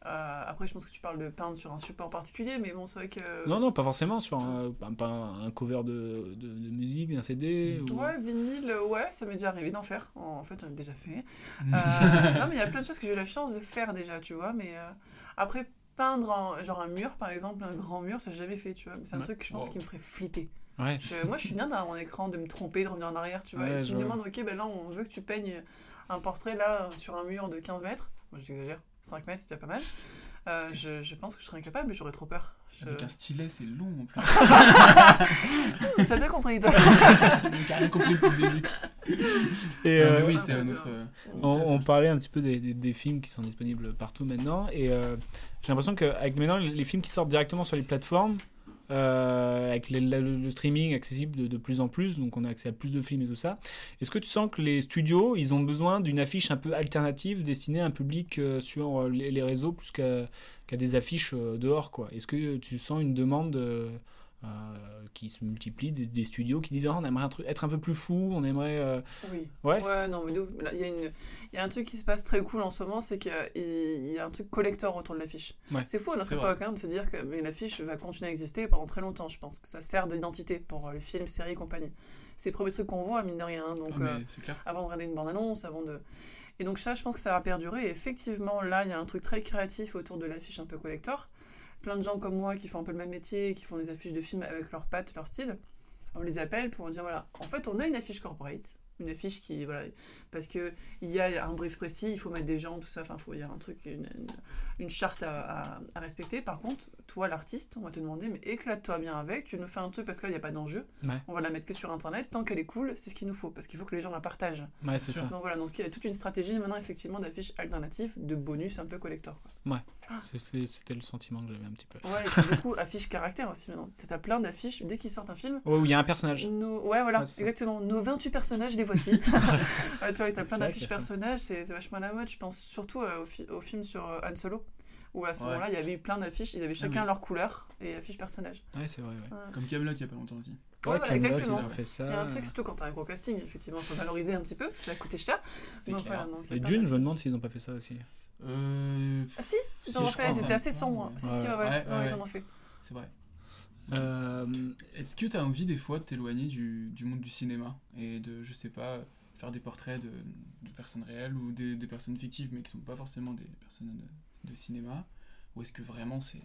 Euh, après, je pense que tu parles de peindre sur un support particulier, mais bon, c'est vrai que. Non, non, pas forcément sur un, un cover de, de, de musique, d'un CD. ou- Ouais, vinyle, ouais, ça m'est déjà arrivé d'en faire. En fait, j'en ai déjà fait. Euh, non, mais il y a plein de choses que j'ai eu la chance de faire déjà, tu vois. Mais euh, après, peindre en- genre un mur, par exemple, un grand mur, ça j'ai jamais fait, tu vois. Mais c'est un Ouais. truc, je pense, qui me ferait flipper. Ouais. Je- moi, je suis bien derrière mon écran de me tromper, de revenir en arrière, tu vois. Ouais, et si je tu me vois. demandes, ok, ben là, on veut que tu peignes un portrait là sur un mur de 15 mètres. Moi, j'exagère, 5 mètres, c'est déjà pas mal. Euh, je, je pense que je serais incapable, mais j'aurais trop peur. Je- Avec un stylet, c'est long en plus. tu as bien compris, toi. J'ai rien compris depuis le début. Et, euh, oui, c'est notre. on, on parlait un petit peu des, des- des films qui sont disponibles partout maintenant. Et euh, j'ai l'impression qu'avec maintenant les films qui sortent directement sur les plateformes, euh, avec le, streaming accessible de, plus en plus, donc on a accès à plus de films et tout ça. Est-ce que tu sens que les studios, ils ont besoin d'une affiche un peu alternative destinée à un public euh, sur euh, les, réseaux plus qu'à des affiches dehors quoi? Est-ce que tu sens une demande qui se multiplie des, des studios qui disent Ah, on aimerait un truc- être un peu plus fou, on aimerait euh, Oui. Ouais. non, mais Il y, y a un truc qui se passe très cool en ce moment, c'est qu'il y a- il y a un truc collector autour de l'affiche. Ouais, C'est fou à notre époque hein, de se dire que l'affiche va continuer à exister pendant très longtemps. Je pense que ça sert d'identité pour euh, les films, séries et compagnie. C'est le premier truc qu'on voit, mine de rien. hein, Donc, Ah, euh, avant de regarder une bande-annonce, avant de... Et donc ça, je pense que ça va perdurer. Et effectivement, là, il y a un truc très créatif autour de l'affiche un peu collector. Plein de gens comme moi qui font un peu le même métier, qui font des affiches de films avec leurs pattes, leur style. On les appelle pour dire, voilà, en fait, on a une affiche corporate. Une affiche qui, voilà, parce que il y a un brief précis, il faut mettre des gens, tout ça, enfin, faut- il y a un truc, une, une- une charte à, à- à respecter. Par contre, toi, l'artiste, on va te demander, mais éclate-toi bien avec, tu nous fais un truc parce qu'il n'y a pas d'enjeu, Ouais. on va la mettre que sur Internet, tant qu'elle est cool, c'est ce qu'il nous faut, parce qu'il faut que les gens la partagent. Ouais, c'est ça. Donc voilà, donc il y a toute une stratégie maintenant, effectivement, d'affiches alternatives, de bonus un peu collector. Quoi. C'est- c'est- C'était le sentiment que j'avais un petit peu. Ouais, et puis, du coup, affiches caractère aussi maintenant. T'as plein d'affiches, dès qu'ils sortent un film, Ouais, où il y a un personnage. nos... Ouais, voilà, Ouais, exactement. Nos 28 personnages, les voici. ouais, tu vois, t'as plein d'affiches personnages, c'est vachement à la mode. Je pense surtout euh, au, fi- au film sur euh, Han Solo, où à ce Ouais. moment-là, il y avait eu plein d'affiches, ils avaient chacun oui. leur couleur et affiches personnages. Ouais, c'est vrai. Ouais. Ouais. Comme Camelot il y a pas longtemps aussi. Ouais, Ouais, voilà, exactement. ils ont fait ça. Il y a un truc, surtout quand t'as un gros casting, effectivement, faut valoriser un petit peu, parce que ça a coûté cher. Donc, voilà, donc, Et Dune, je me demande s'ils ont pas fait ça aussi. Euh, Ah si, ils Si, en ont fait, ils étaient assez sombres. Si, si, ouais, ils en ont fait. c'est vrai. Euh, Est-ce que tu as envie des fois de t'éloigner du, du monde du cinéma et de, je sais pas, faire des portraits de, de personnes réelles ou des, des personnes fictives mais qui sont pas forcément des personnes de, de cinéma Ou est-ce que vraiment c'est.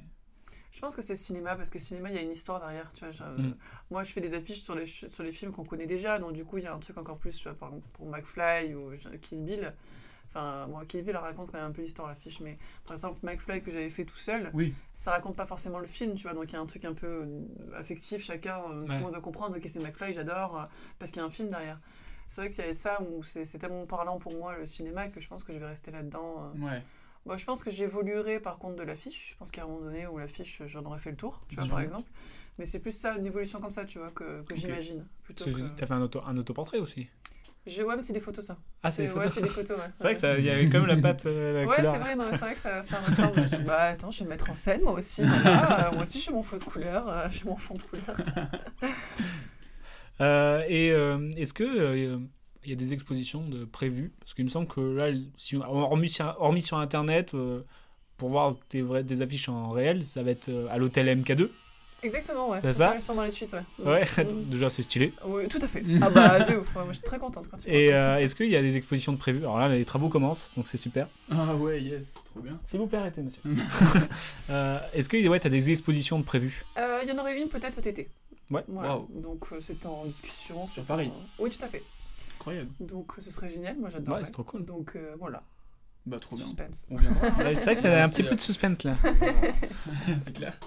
Je pense que c'est cinéma parce que cinéma il y a une histoire derrière. Tu vois, je- Mm. Moi je fais des affiches sur les, sur les films qu'on connaît déjà, donc du coup il y a un truc encore plus, tu vois, par exemple pour McFly ou Kill Bill. Enfin, bon, Kill Bill raconte quand même un peu l'histoire l'affiche, mais par exemple McFly que j'avais fait tout seul, Oui, ça raconte pas forcément le film, tu vois, donc il y a un truc un peu euh, affectif, chacun, euh, tout Ouais. le monde va comprendre, ok c'est McFly, j'adore, euh, parce qu'il y a un film derrière. C'est vrai qu'il y avait ça où c'est c'est tellement parlant pour moi le cinéma que je pense que je vais rester là-dedans. euh. ouais. Bon, je pense que j'évoluerai par contre de l'affiche. Je pense qu'à un moment donné où l'affiche, j'en aurais fait le tour, tu vois, par exemple. Mais c'est plus ça, une évolution comme ça, tu vois, que, que j'imagine. Tu que... as fait un, auto, un autoportrait aussi. Je... Ouais, mais c'est des photos, ça. Ah, c'est des ouais, photos. c'est des photos, ouais. C'est vrai qu'il y avait quand même la patte, euh, la Ouais, c'est vrai, c'est vrai que ça, ça ressemble. Je dis, bah attends, je vais me mettre en scène, moi aussi. voilà. Moi aussi, j'ai mon fond de couleur. euh, j'ai mon fond de couleur. Euh, et euh, est-ce que euh, il y a des expositions de prévues? Parce qu'il me semble que là, si, hormis, sur, hormis sur Internet, euh, pour voir des affiches en réel, ça va être euh, à l'hôtel MK2. Exactement, ouais. C'est ça? Ils sont dans les suites, ouais. Ouais, Mhm. déjà c'est stylé. Oui, tout à fait. Ah bah, de ouf. Ouais, moi, je suis très contente quand tu Et euh, est-ce qu'il y a des expositions de prévues? Alors là, les travaux commencent, donc c'est super. Ah ouais, yes, trop bien. S'il vous plaît, arrêtez, monsieur. Euh, est-ce que ouais, tu as des expositions de prévues? Euh, Il y en aurait une peut-être cet été. Ouais. Voilà. Donc euh, c'est en discussion. Sur c'est Paris. en- Oui, tout à fait. Incroyable. Donc euh, ce serait génial. Moi j'adore. Ouais, c'est trop cool. Donc euh, voilà. Bah, trop bien. Suspense. C'est vrai qu'il y a un petit peu de suspense là. c'est clair.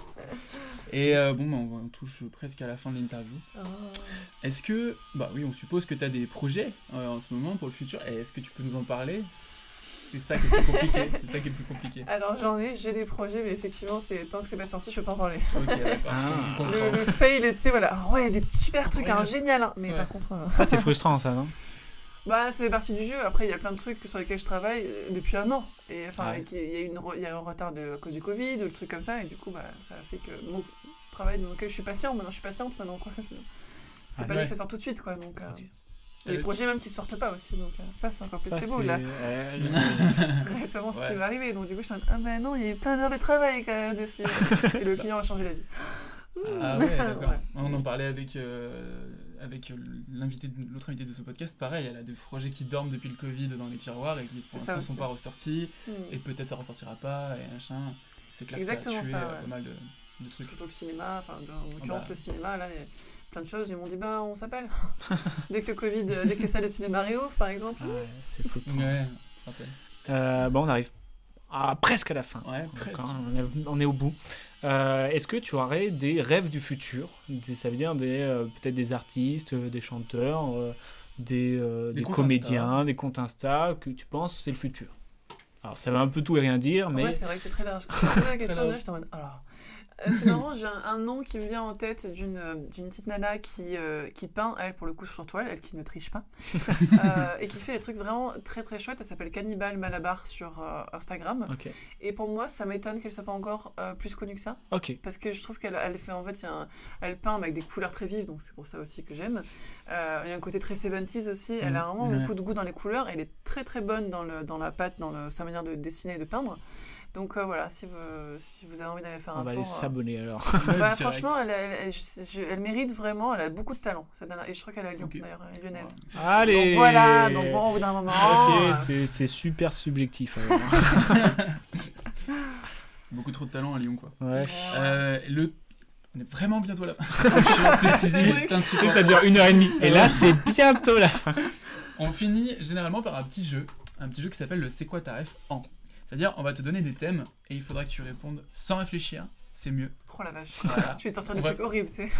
Et euh, bon, bah, on, va- on touche presque à la fin de l'interview. Ah. Est-ce que, bah oui, on suppose que tu as des projets euh, en ce moment pour le futur. Et est-ce que tu peux nous en parler? C'est ça qui est le plus compliqué. C'est ça qui est le plus compliqué. Alors j'en ai, j'ai des projets, mais effectivement, c'est tant que c'est pas sorti, je peux pas en parler. Ah. Le, le fail, tu sais, voilà. Alors, ouais, des super trucs, hein, Ouais. génial. hein. Mais Ouais. par contre, euh, Ça, c'est frustrant, ça, non? Bah ça fait partie du jeu. Après, il y a plein de trucs sur lesquels je travaille euh, depuis un an. Et enfin, il y a une, il y a un retard de, à cause du Covid, ou le truc comme ça, et du coup, bah ça fait que mon travail dans lequel je suis patient. Maintenant, je suis patiente maintenant, quoi. C'est Ah, pas ouais. dit que ça sort tout de suite, quoi. Donc. euh. Il y a des Euh, projets même qui sortent pas aussi, donc euh, ça c'est encore plus Ça, très beau c'est- là. ouais, Récemment, c'est ce qui m'est arrivé, donc du coup je suis en ah ben non, il y a eu plein d'heures de travail quand même dessus. Et le client a changé la vie. Ah ouais, d'accord. Ouais. On en parlait avec, euh, avec l'invité, l'autre invité de ce podcast. Pareil, elle a des projets qui dorment depuis le Covid dans les tiroirs et qui pour l'instant sont pas ressortis. Hmm. Et peut-être ça ressortira pas et machin. C'est clair Exactement que ça a tué ça, euh, ouais. pas mal de, de trucs. Surtout le cinéma, enfin en l'occurrence bah. le cinéma, là, plein de choses. Ils m'ont dit bah on s'appelle. dès que le Covid, euh, dès que les salles de cinéma réouvrent par exemple. Ah c'est frustrant. Ouais. Euh, bon, on arrive à, presque à la fin. Ouais, Donc, presque. hein, on, est, on est au bout. Euh, Est-ce que tu aurais des rêves du futur? Des- Ça veut dire des euh, peut-être des artistes, des chanteurs, euh, des, euh, Des des comédiens, des comptes Insta que tu penses c'est le futur? Alors ça veut un peu tout et rien dire, mais Ouais, c'est vrai que c'est très large. Quand la question, là, j'étais en mode. Alors. Euh, c'est marrant, j'ai un, un nom qui me vient en tête d'une euh, d'une petite nana qui, euh, qui peint, elle, pour le coup, sur toile, elle qui ne triche pas, euh, et qui fait des trucs vraiment très très chouettes. Elle s'appelle Cannibal Malabar sur Instagram. Et pour moi, ça m'étonne qu'elle soit pas encore plus connue que ça. Parce que je trouve qu'elle elle fait, en fait, un- elle peint avec des couleurs très vives, donc c'est pour ça aussi que j'aime. Il y a un côté très 70s aussi. Elle a vraiment Ouais. beaucoup de goût dans les couleurs. Elle est très très bonne dans, le, dans la pâte, dans le- sa manière de dessiner et de peindre. Donc euh, voilà, si vous, si vous avez envie d'aller faire On un va tour. aller euh, s'abonner alors. bah, franchement, elle, elle, elle- je- je- elle mérite vraiment, elle a beaucoup de talent. cette. Et je crois qu'elle est à Lyon d'ailleurs, elle est lyonnaise. Allez Donc voilà, donc bon, au bout d'un moment. Ok, euh, c'est- super subjectif. Beaucoup trop de talent à Lyon, quoi. ouais. Euh, le... On est vraiment bientôt à la fin. C'est. Ça dure une heure et demie. Et là, c'est bientôt là. On finit généralement par un petit jeu, un petit jeu qui s'appelle le C'est quoi ta ref en C'est-à-dire, on va te donner des thèmes et il faudra que tu répondes sans réfléchir, c'est mieux. Oh la vache. Voilà. Je vais te sortir des trucs horribles, tu sais.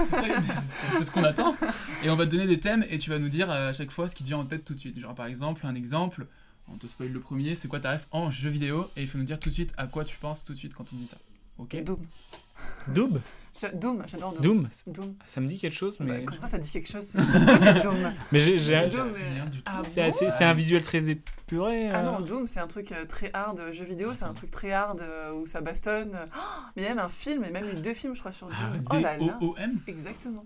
C'est ce qu'on- attend. Et on va te donner des thèmes et tu vas nous dire euh, à chaque fois ce qui te vient en tête tout de suite. Genre par exemple, un exemple, on te spoil le premier, c'est quoi ta ref en jeu vidéo et il faut nous dire tout de suite à quoi tu penses tout de suite quand on dit ça. Ok? Doom. Doom Doom, j'adore Doom. Doom Doom. Ça me dit quelque chose, Bah, mais. comme ça, ça dit quelque chose. C'est Doom. Mais j'ai. j'ai- C'est Doom. Ah C'est un visuel très épuré. Ah euh. non, Doom, c'est un truc euh, très hard. euh, Jeu vidéo, c'est un truc très hard euh, où ça bastonne. Oh, mais il y a même un film, et même eu deux films, je crois, sur Doom. Ah ouais. oh là là. D-O-O-M Exactement.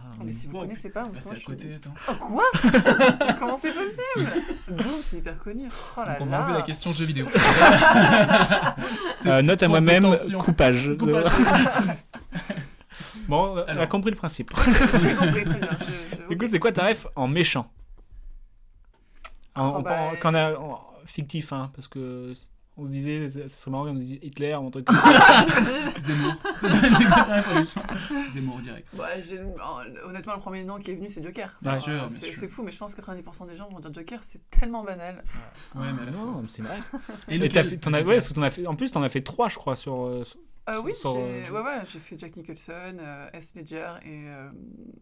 Ah, Oh, mais si vous Wow. connaissez pas, Bah, parce que moi, à je suis- côté, attends. Oh quoi Comment c'est possible Doom, c'est hyper connu. Oh là Donc on là. la question jeu vidéo. Euh, note à moi-même, coupage. Coupage. bon, on a Alors. compris le principe. J'ai compris très bien. je- je- Du coup, c'est quoi ta ref en méchant? En, Oh, en- bah, en- quand on a, en- fictif, hein, parce que on se disait, ce serait marrant, on nous disait Hitler ou un truc comme ça. Zemmour. Zemmour direct. Ouais, j'ai- honnêtement, le premier nom qui est venu, c'est Joker. Bien sûr, bien c'est sûr. c'est fou, mais je pense que 90% des gens vont dire Joker, c'est tellement banal. Ouais, mais à la fois. non, mais c'est vrai. Et Et lequel t'as fait, t'en as, ouais, parce que t'en as fait, en plus, t'en as fait trois, je crois, sur. euh, sur- Euh, oui, j'ai euh, ouais, ouais, fait Jack Nicholson, euh, S. Ledger, et euh,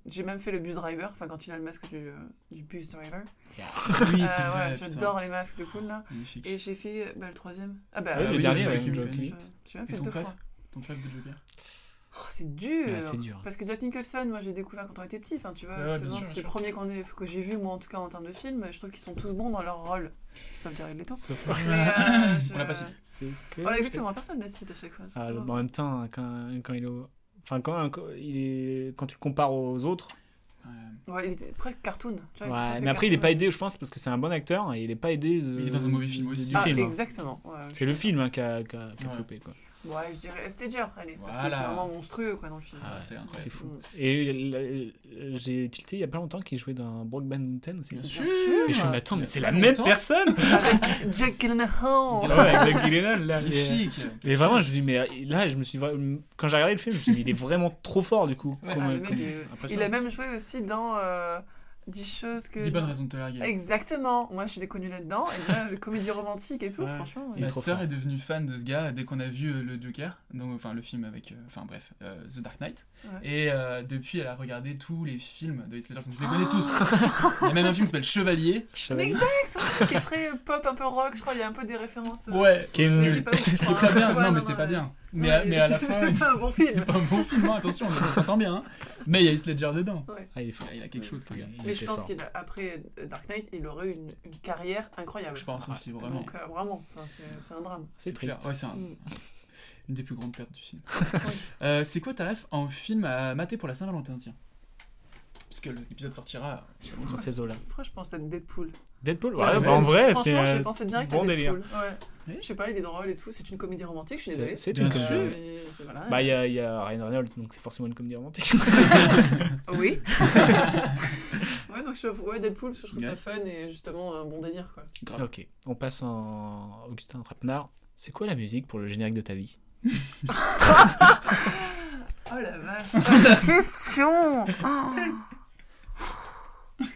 j'ai même fait le bus driver, enfin quand il a le masque du, du bus driver. Oui, ouais. J'adore les masques de cool là. Magnifique. Et j'ai fait bah, le troisième. Ah bah Oui, le oui, dernier, j'ai- ouais, j'ai- même fait deux fois. Ton préf de Joker Oh, c'est dur. Ouais, c'est dur. Parce que Jack Nicholson, moi j'ai découvert quand on était petit, enfin tu vois, Ouais, justement, c'est le premier qu'on ait- que j'ai vu moi en tout cas en termes de film. Je trouve qu'ils sont tous bons dans leur rôle, sauf Jared Leto. Sauf- Mais, euh, je- On l'a pas cité. Que- Voilà, exactement, personne ne cite à chaque fois. Ah, en même temps, hein, quand, quand il est au- Enfin, quand, il est... quand tu le compares aux autres, Ouais. Ouais, il était presque cartoon. Tu vois, ouais, mais après il est pas aidé, je pense, parce que c'est un bon acteur et il est pas aidé. de- Il est dans un mauvais film aussi. Du Ah, film, hein. exactement. ouais, C'est suis le film hein, qui a, qui a, Ouais. flopé, quoi. Ouais, je dirais S. Ledger, allez, parce qu'il Voilà. était vraiment monstrueux quoi dans le film. Ah, c'est incroyable. C'est fou. Mm. Et euh, j'ai tilté il y a pas longtemps qu'il jouait dans Brokeback Mountain aussi. Bien Bien sûr. sûr. Et je me dis, attends, mais c'est la même longtemps. personne Avec Jack Gyllenhaal. Ouais, avec Jack Gyllenhaal, là. Et, Magnifique. et vraiment, je me dis, mais euh, là, je me suis quand j'ai regardé le film, je me suis dit, il est vraiment trop fort du coup. Ouais. Comme- Ah, comme- il- a même joué aussi dans euh, 10 choses que. 10 bonnes raisons de te larguer. Exactement. Moi, je suis déconnue là-dedans. Et déjà, les comédies romantiques et tout, Ouais. franchement. Ma sœur est devenue fan de ce gars dès qu'on a vu euh, le Joker, donc enfin le film avec, euh, enfin bref, euh, The Dark Knight. Ouais. Et euh, depuis, elle a regardé tous les films de Heath Ledger, donc je les connais tous. Il y a même un film qui s'appelle Chevalier. Mais exact, ouais, qui est très pop, un peu rock, je crois. Il y a un peu des références. Ouais. Qui est mais qui nul. est pas ouf, je pas bien. Ouais, non, mais c'est pas bien. Mais, Ouais, à, mais à la fin, C'est pas un bon film. c'est pas un bon film. hein, attention, on s'entend bien. hein. Mais il y a Heath Ledger dedans. Ah, il est fort. Il a quelque chose, ce gars. Mais je pense qu'après Dark Knight, il aurait eu une, une carrière incroyable. Je pense aussi vraiment. Donc, euh, vraiment, c'est c'est un drame. C'est clair. triste. Ouais, c'est un- Mm. une des plus grandes pertes du film. Oui. Euh, c'est quoi ta ref en film à mater pour la Saint-Valentin tiens? Parce que l'épisode sortira. Dans ces eaux-là. Pourquoi je pense à Deadpool? Deadpool Ouais, Ouais, ouais, bah, en vrai, c'est Franchement, j'ai pensé direct bon à délire. Deadpool. Ouais. Oui. Je sais pas, il est drôle et tout. C'est une comédie romantique, je suis désolée. c'est une comédie. Euh, voilà. Bah, il y a, il y a Ryan Reynolds, donc c'est forcément une comédie romantique. Oui. ouais, donc je suis ouais, Deadpool, parce que je trouve ça fun et justement un bon délire, quoi. Grave. ok, on passe en Augustin Trapenard. C'est quoi la musique pour le générique de ta vie? Oh la vache. Quelle question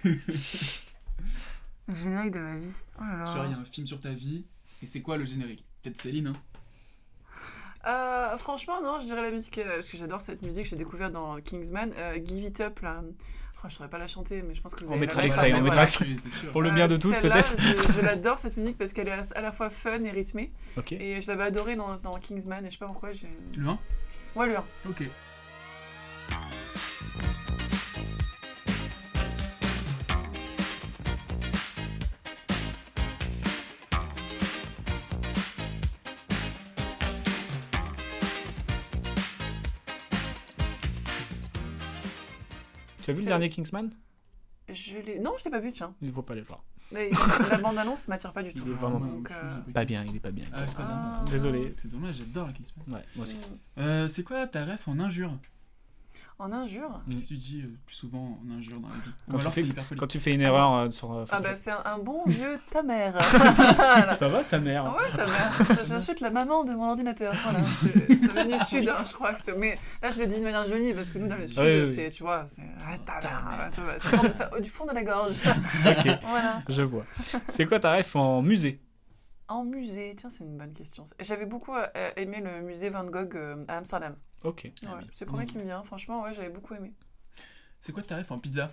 Le Générique de ma vie. Oh là là. Genre, il y a un film sur ta vie. Et c'est quoi le générique? Peut-être Céline, hein? Euh, franchement, non, je dirais la musique, euh, parce que j'adore cette musique, j'ai découvert dans Kingsman. Euh, Give It Up, là. Oh, je saurais pas la chanter, mais je pense que vous On avez mettra l'extrait, on mettra sûr. Pour le bien de tous, peut-être Je, je l'adore cette musique parce qu'elle est à la fois fun et rythmée. Ok. Et je l'avais adorée dans, dans Kingsman, et je sais pas pourquoi. Le 1 Ouais, lui. hein. Ok. Tu as vu le dernier Kingsman? Je. Non, je l'ai pas vu, tiens. Il ne faut pas le voir. Mais la bande-annonce m'attire pas du tout. Il est vraiment Donc, euh, pas bien, il est pas bien. Ah, pas Ah. Désolé. C'est dommage, j'adore Kingsman. Ouais, moi aussi. Euh, c'est quoi ta ref en injure? En injure Qu'est-ce que tu dis euh, plus souvent en injure dans la vie Ou Quand tu alors fais- t'es hyper poli. Quand tu fais une erreur euh, sur. euh, Ah bah c'est un, un bon vieux ta mère. Voilà. Ça va ta mère? Ah ouais, ta mère. Je- J'insulte la maman de mon ordinateur. Voilà, c'est c'est venu du sud, hein, je crois que c'est. Mais là, je le dis de manière jolie parce que nous, dans le sud, Oui, oui. c'est, tu vois, c'est. Ah, ta mère, tu vois, ça sort ça- du fond de la gorge. Ok, voilà. je vois. C'est quoi ta ref en musée? En musée, tiens, c'est une bonne question. J'avais beaucoup euh, aimé le musée Van Gogh euh, à Amsterdam. Ok. Ouais, c'est le premier Mm. qui me vient. Franchement, ouais, j'avais beaucoup aimé. C'est quoi ta ref en pizza?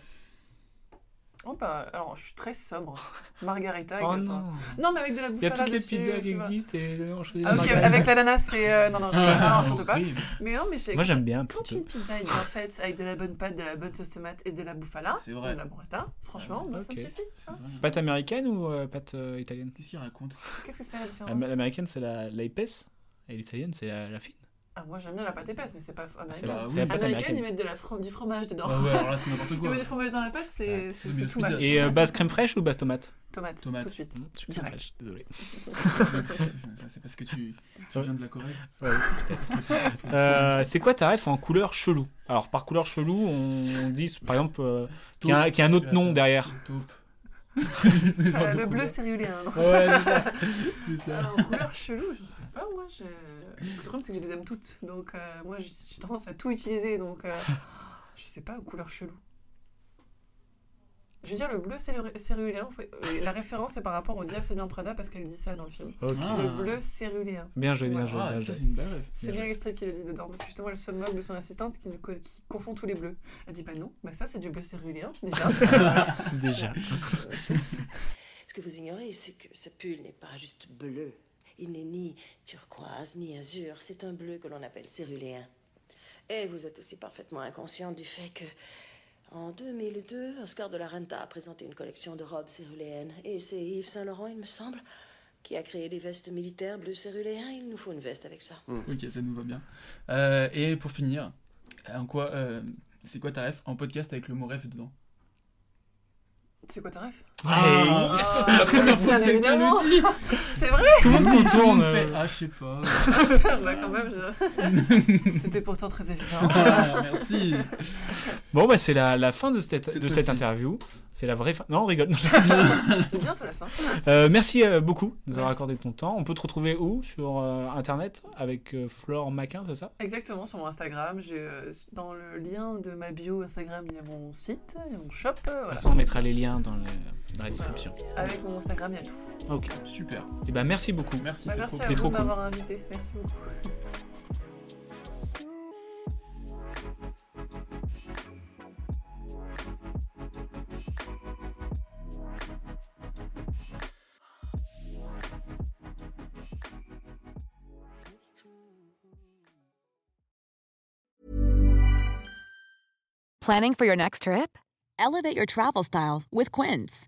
Oh, bah, alors, je suis très sobre. Margarita. Oh avec- non Non, mais avec de la Il y a bouffala toutes les dessus, pizzas qui existent et on choisit la Ah, ok, margarita. avec l'ananas, c'est. euh, Non, non, je... non, surtout pas. Mais non, mais Moi j'aime bien un Quand une pizza est bien faite avec de la bonne pâte, de la bonne sauce tomate et de la bouffala, C'est vrai. de la burrata, franchement, moi, ça me suffit. Hein. Pâte américaine ou euh, pâte euh, italienne? Qu'est-ce qu'il raconte? Qu'est-ce que c'est la différence? Am- L'américaine c'est la, la épaisse et l'italienne c'est la, la fine. Ah, Moi, j'aime bien la pâte épaisse, mais c'est pas américain. la, oui. pâte Américaine, ils américaine. mettent de la fro- du fromage dedans. Ah ouais, alors là c'est n'importe Ils quoi. mettent du fromage dans la pâte, c'est Ouais. pizza- much. Et euh, base crème fraîche ou base tomate Tomate, Tomate. tout de suite. Mmh, Je suis crème Direct. fraîche, désolé. C'est parce que tu, tu viens de la Corrèze. Ouais, peut-être. Euh, c'est quoi ta ref en couleur chelou? Alors par couleur chelou, on dit par exemple euh, qu'il y, a un- qu'il y a un autre nom derrière. Taupe. Euh, le bleu céruléen. non Ouais, c'est ça. Ça. Alors, en couleur chelou, je sais pas, moi. Je... Le problème, c'est que je les aime toutes. Donc, euh, moi, j'ai j'ai tendance à tout utiliser. Donc, euh, je sais pas, couleur chelou. Je veux dire, le bleu céru- céruléen, euh, la référence est par rapport au diable Sabine Prada parce qu'elle dit ça dans le film. Ok. Ah. Le bleu céruléen. Bien joué, bien joué. Ah, bien joué. c'est une belle ref. C'est Bien bien Streep qui le dit dedans, parce que justement, elle se moque de son assistante qui, qui confond tous les bleus. Elle dit, bah non, bah ça c'est du bleu céruléen, déjà. Déjà. Ce que vous ignorez, c'est que ce pull n'est pas juste bleu. Il n'est ni turquoise ni azur. C'est un bleu que l'on appelle céruléen. Et vous êtes aussi parfaitement inconscient du fait que, en 2002, Oscar de la Renta a présenté une collection de robes céruléennes. Et c'est Yves Saint Laurent, il me semble, qui a créé des vestes militaires bleu céruléen. Il nous faut une veste avec ça. Ok, ça nous va bien. Euh, et pour finir, en quoi, euh, c'est quoi ta ref en podcast avec le mot ref dedans? C'est quoi ta ref? Ah, yes. c'est la première fois Bien que quelqu'un évidemment. le dit. C'est vrai Tout le monde contourne. fait, ah, je sais pas. Bah quand même, je- c'était pourtant très évident. Ah, merci. Bon, bah, c'est la, la fin de cette, de cette interview. C'est la vraie fin. Non, on rigole. C'est bientôt la fin. Euh, merci euh, beaucoup de nous avoir accordé ton temps. On peut te retrouver où? Sur euh, internet avec euh, Flore Maquin, c'est ça? Exactement, sur mon Instagram. J'ai, euh, dans le lien de ma bio Instagram, il y a mon site, il y a mon shop. euh, De toute Voilà. façon, on mettra les liens dans, les- dans la description. Avec mon Instagram, il y a tout. Ok. Super. Et ben merci beaucoup. Merci, Bah, c'est merci trop à vous trop de cool. m'avoir invité. Merci beaucoup. Planning for your next trip? Elevate your travel style with Quince.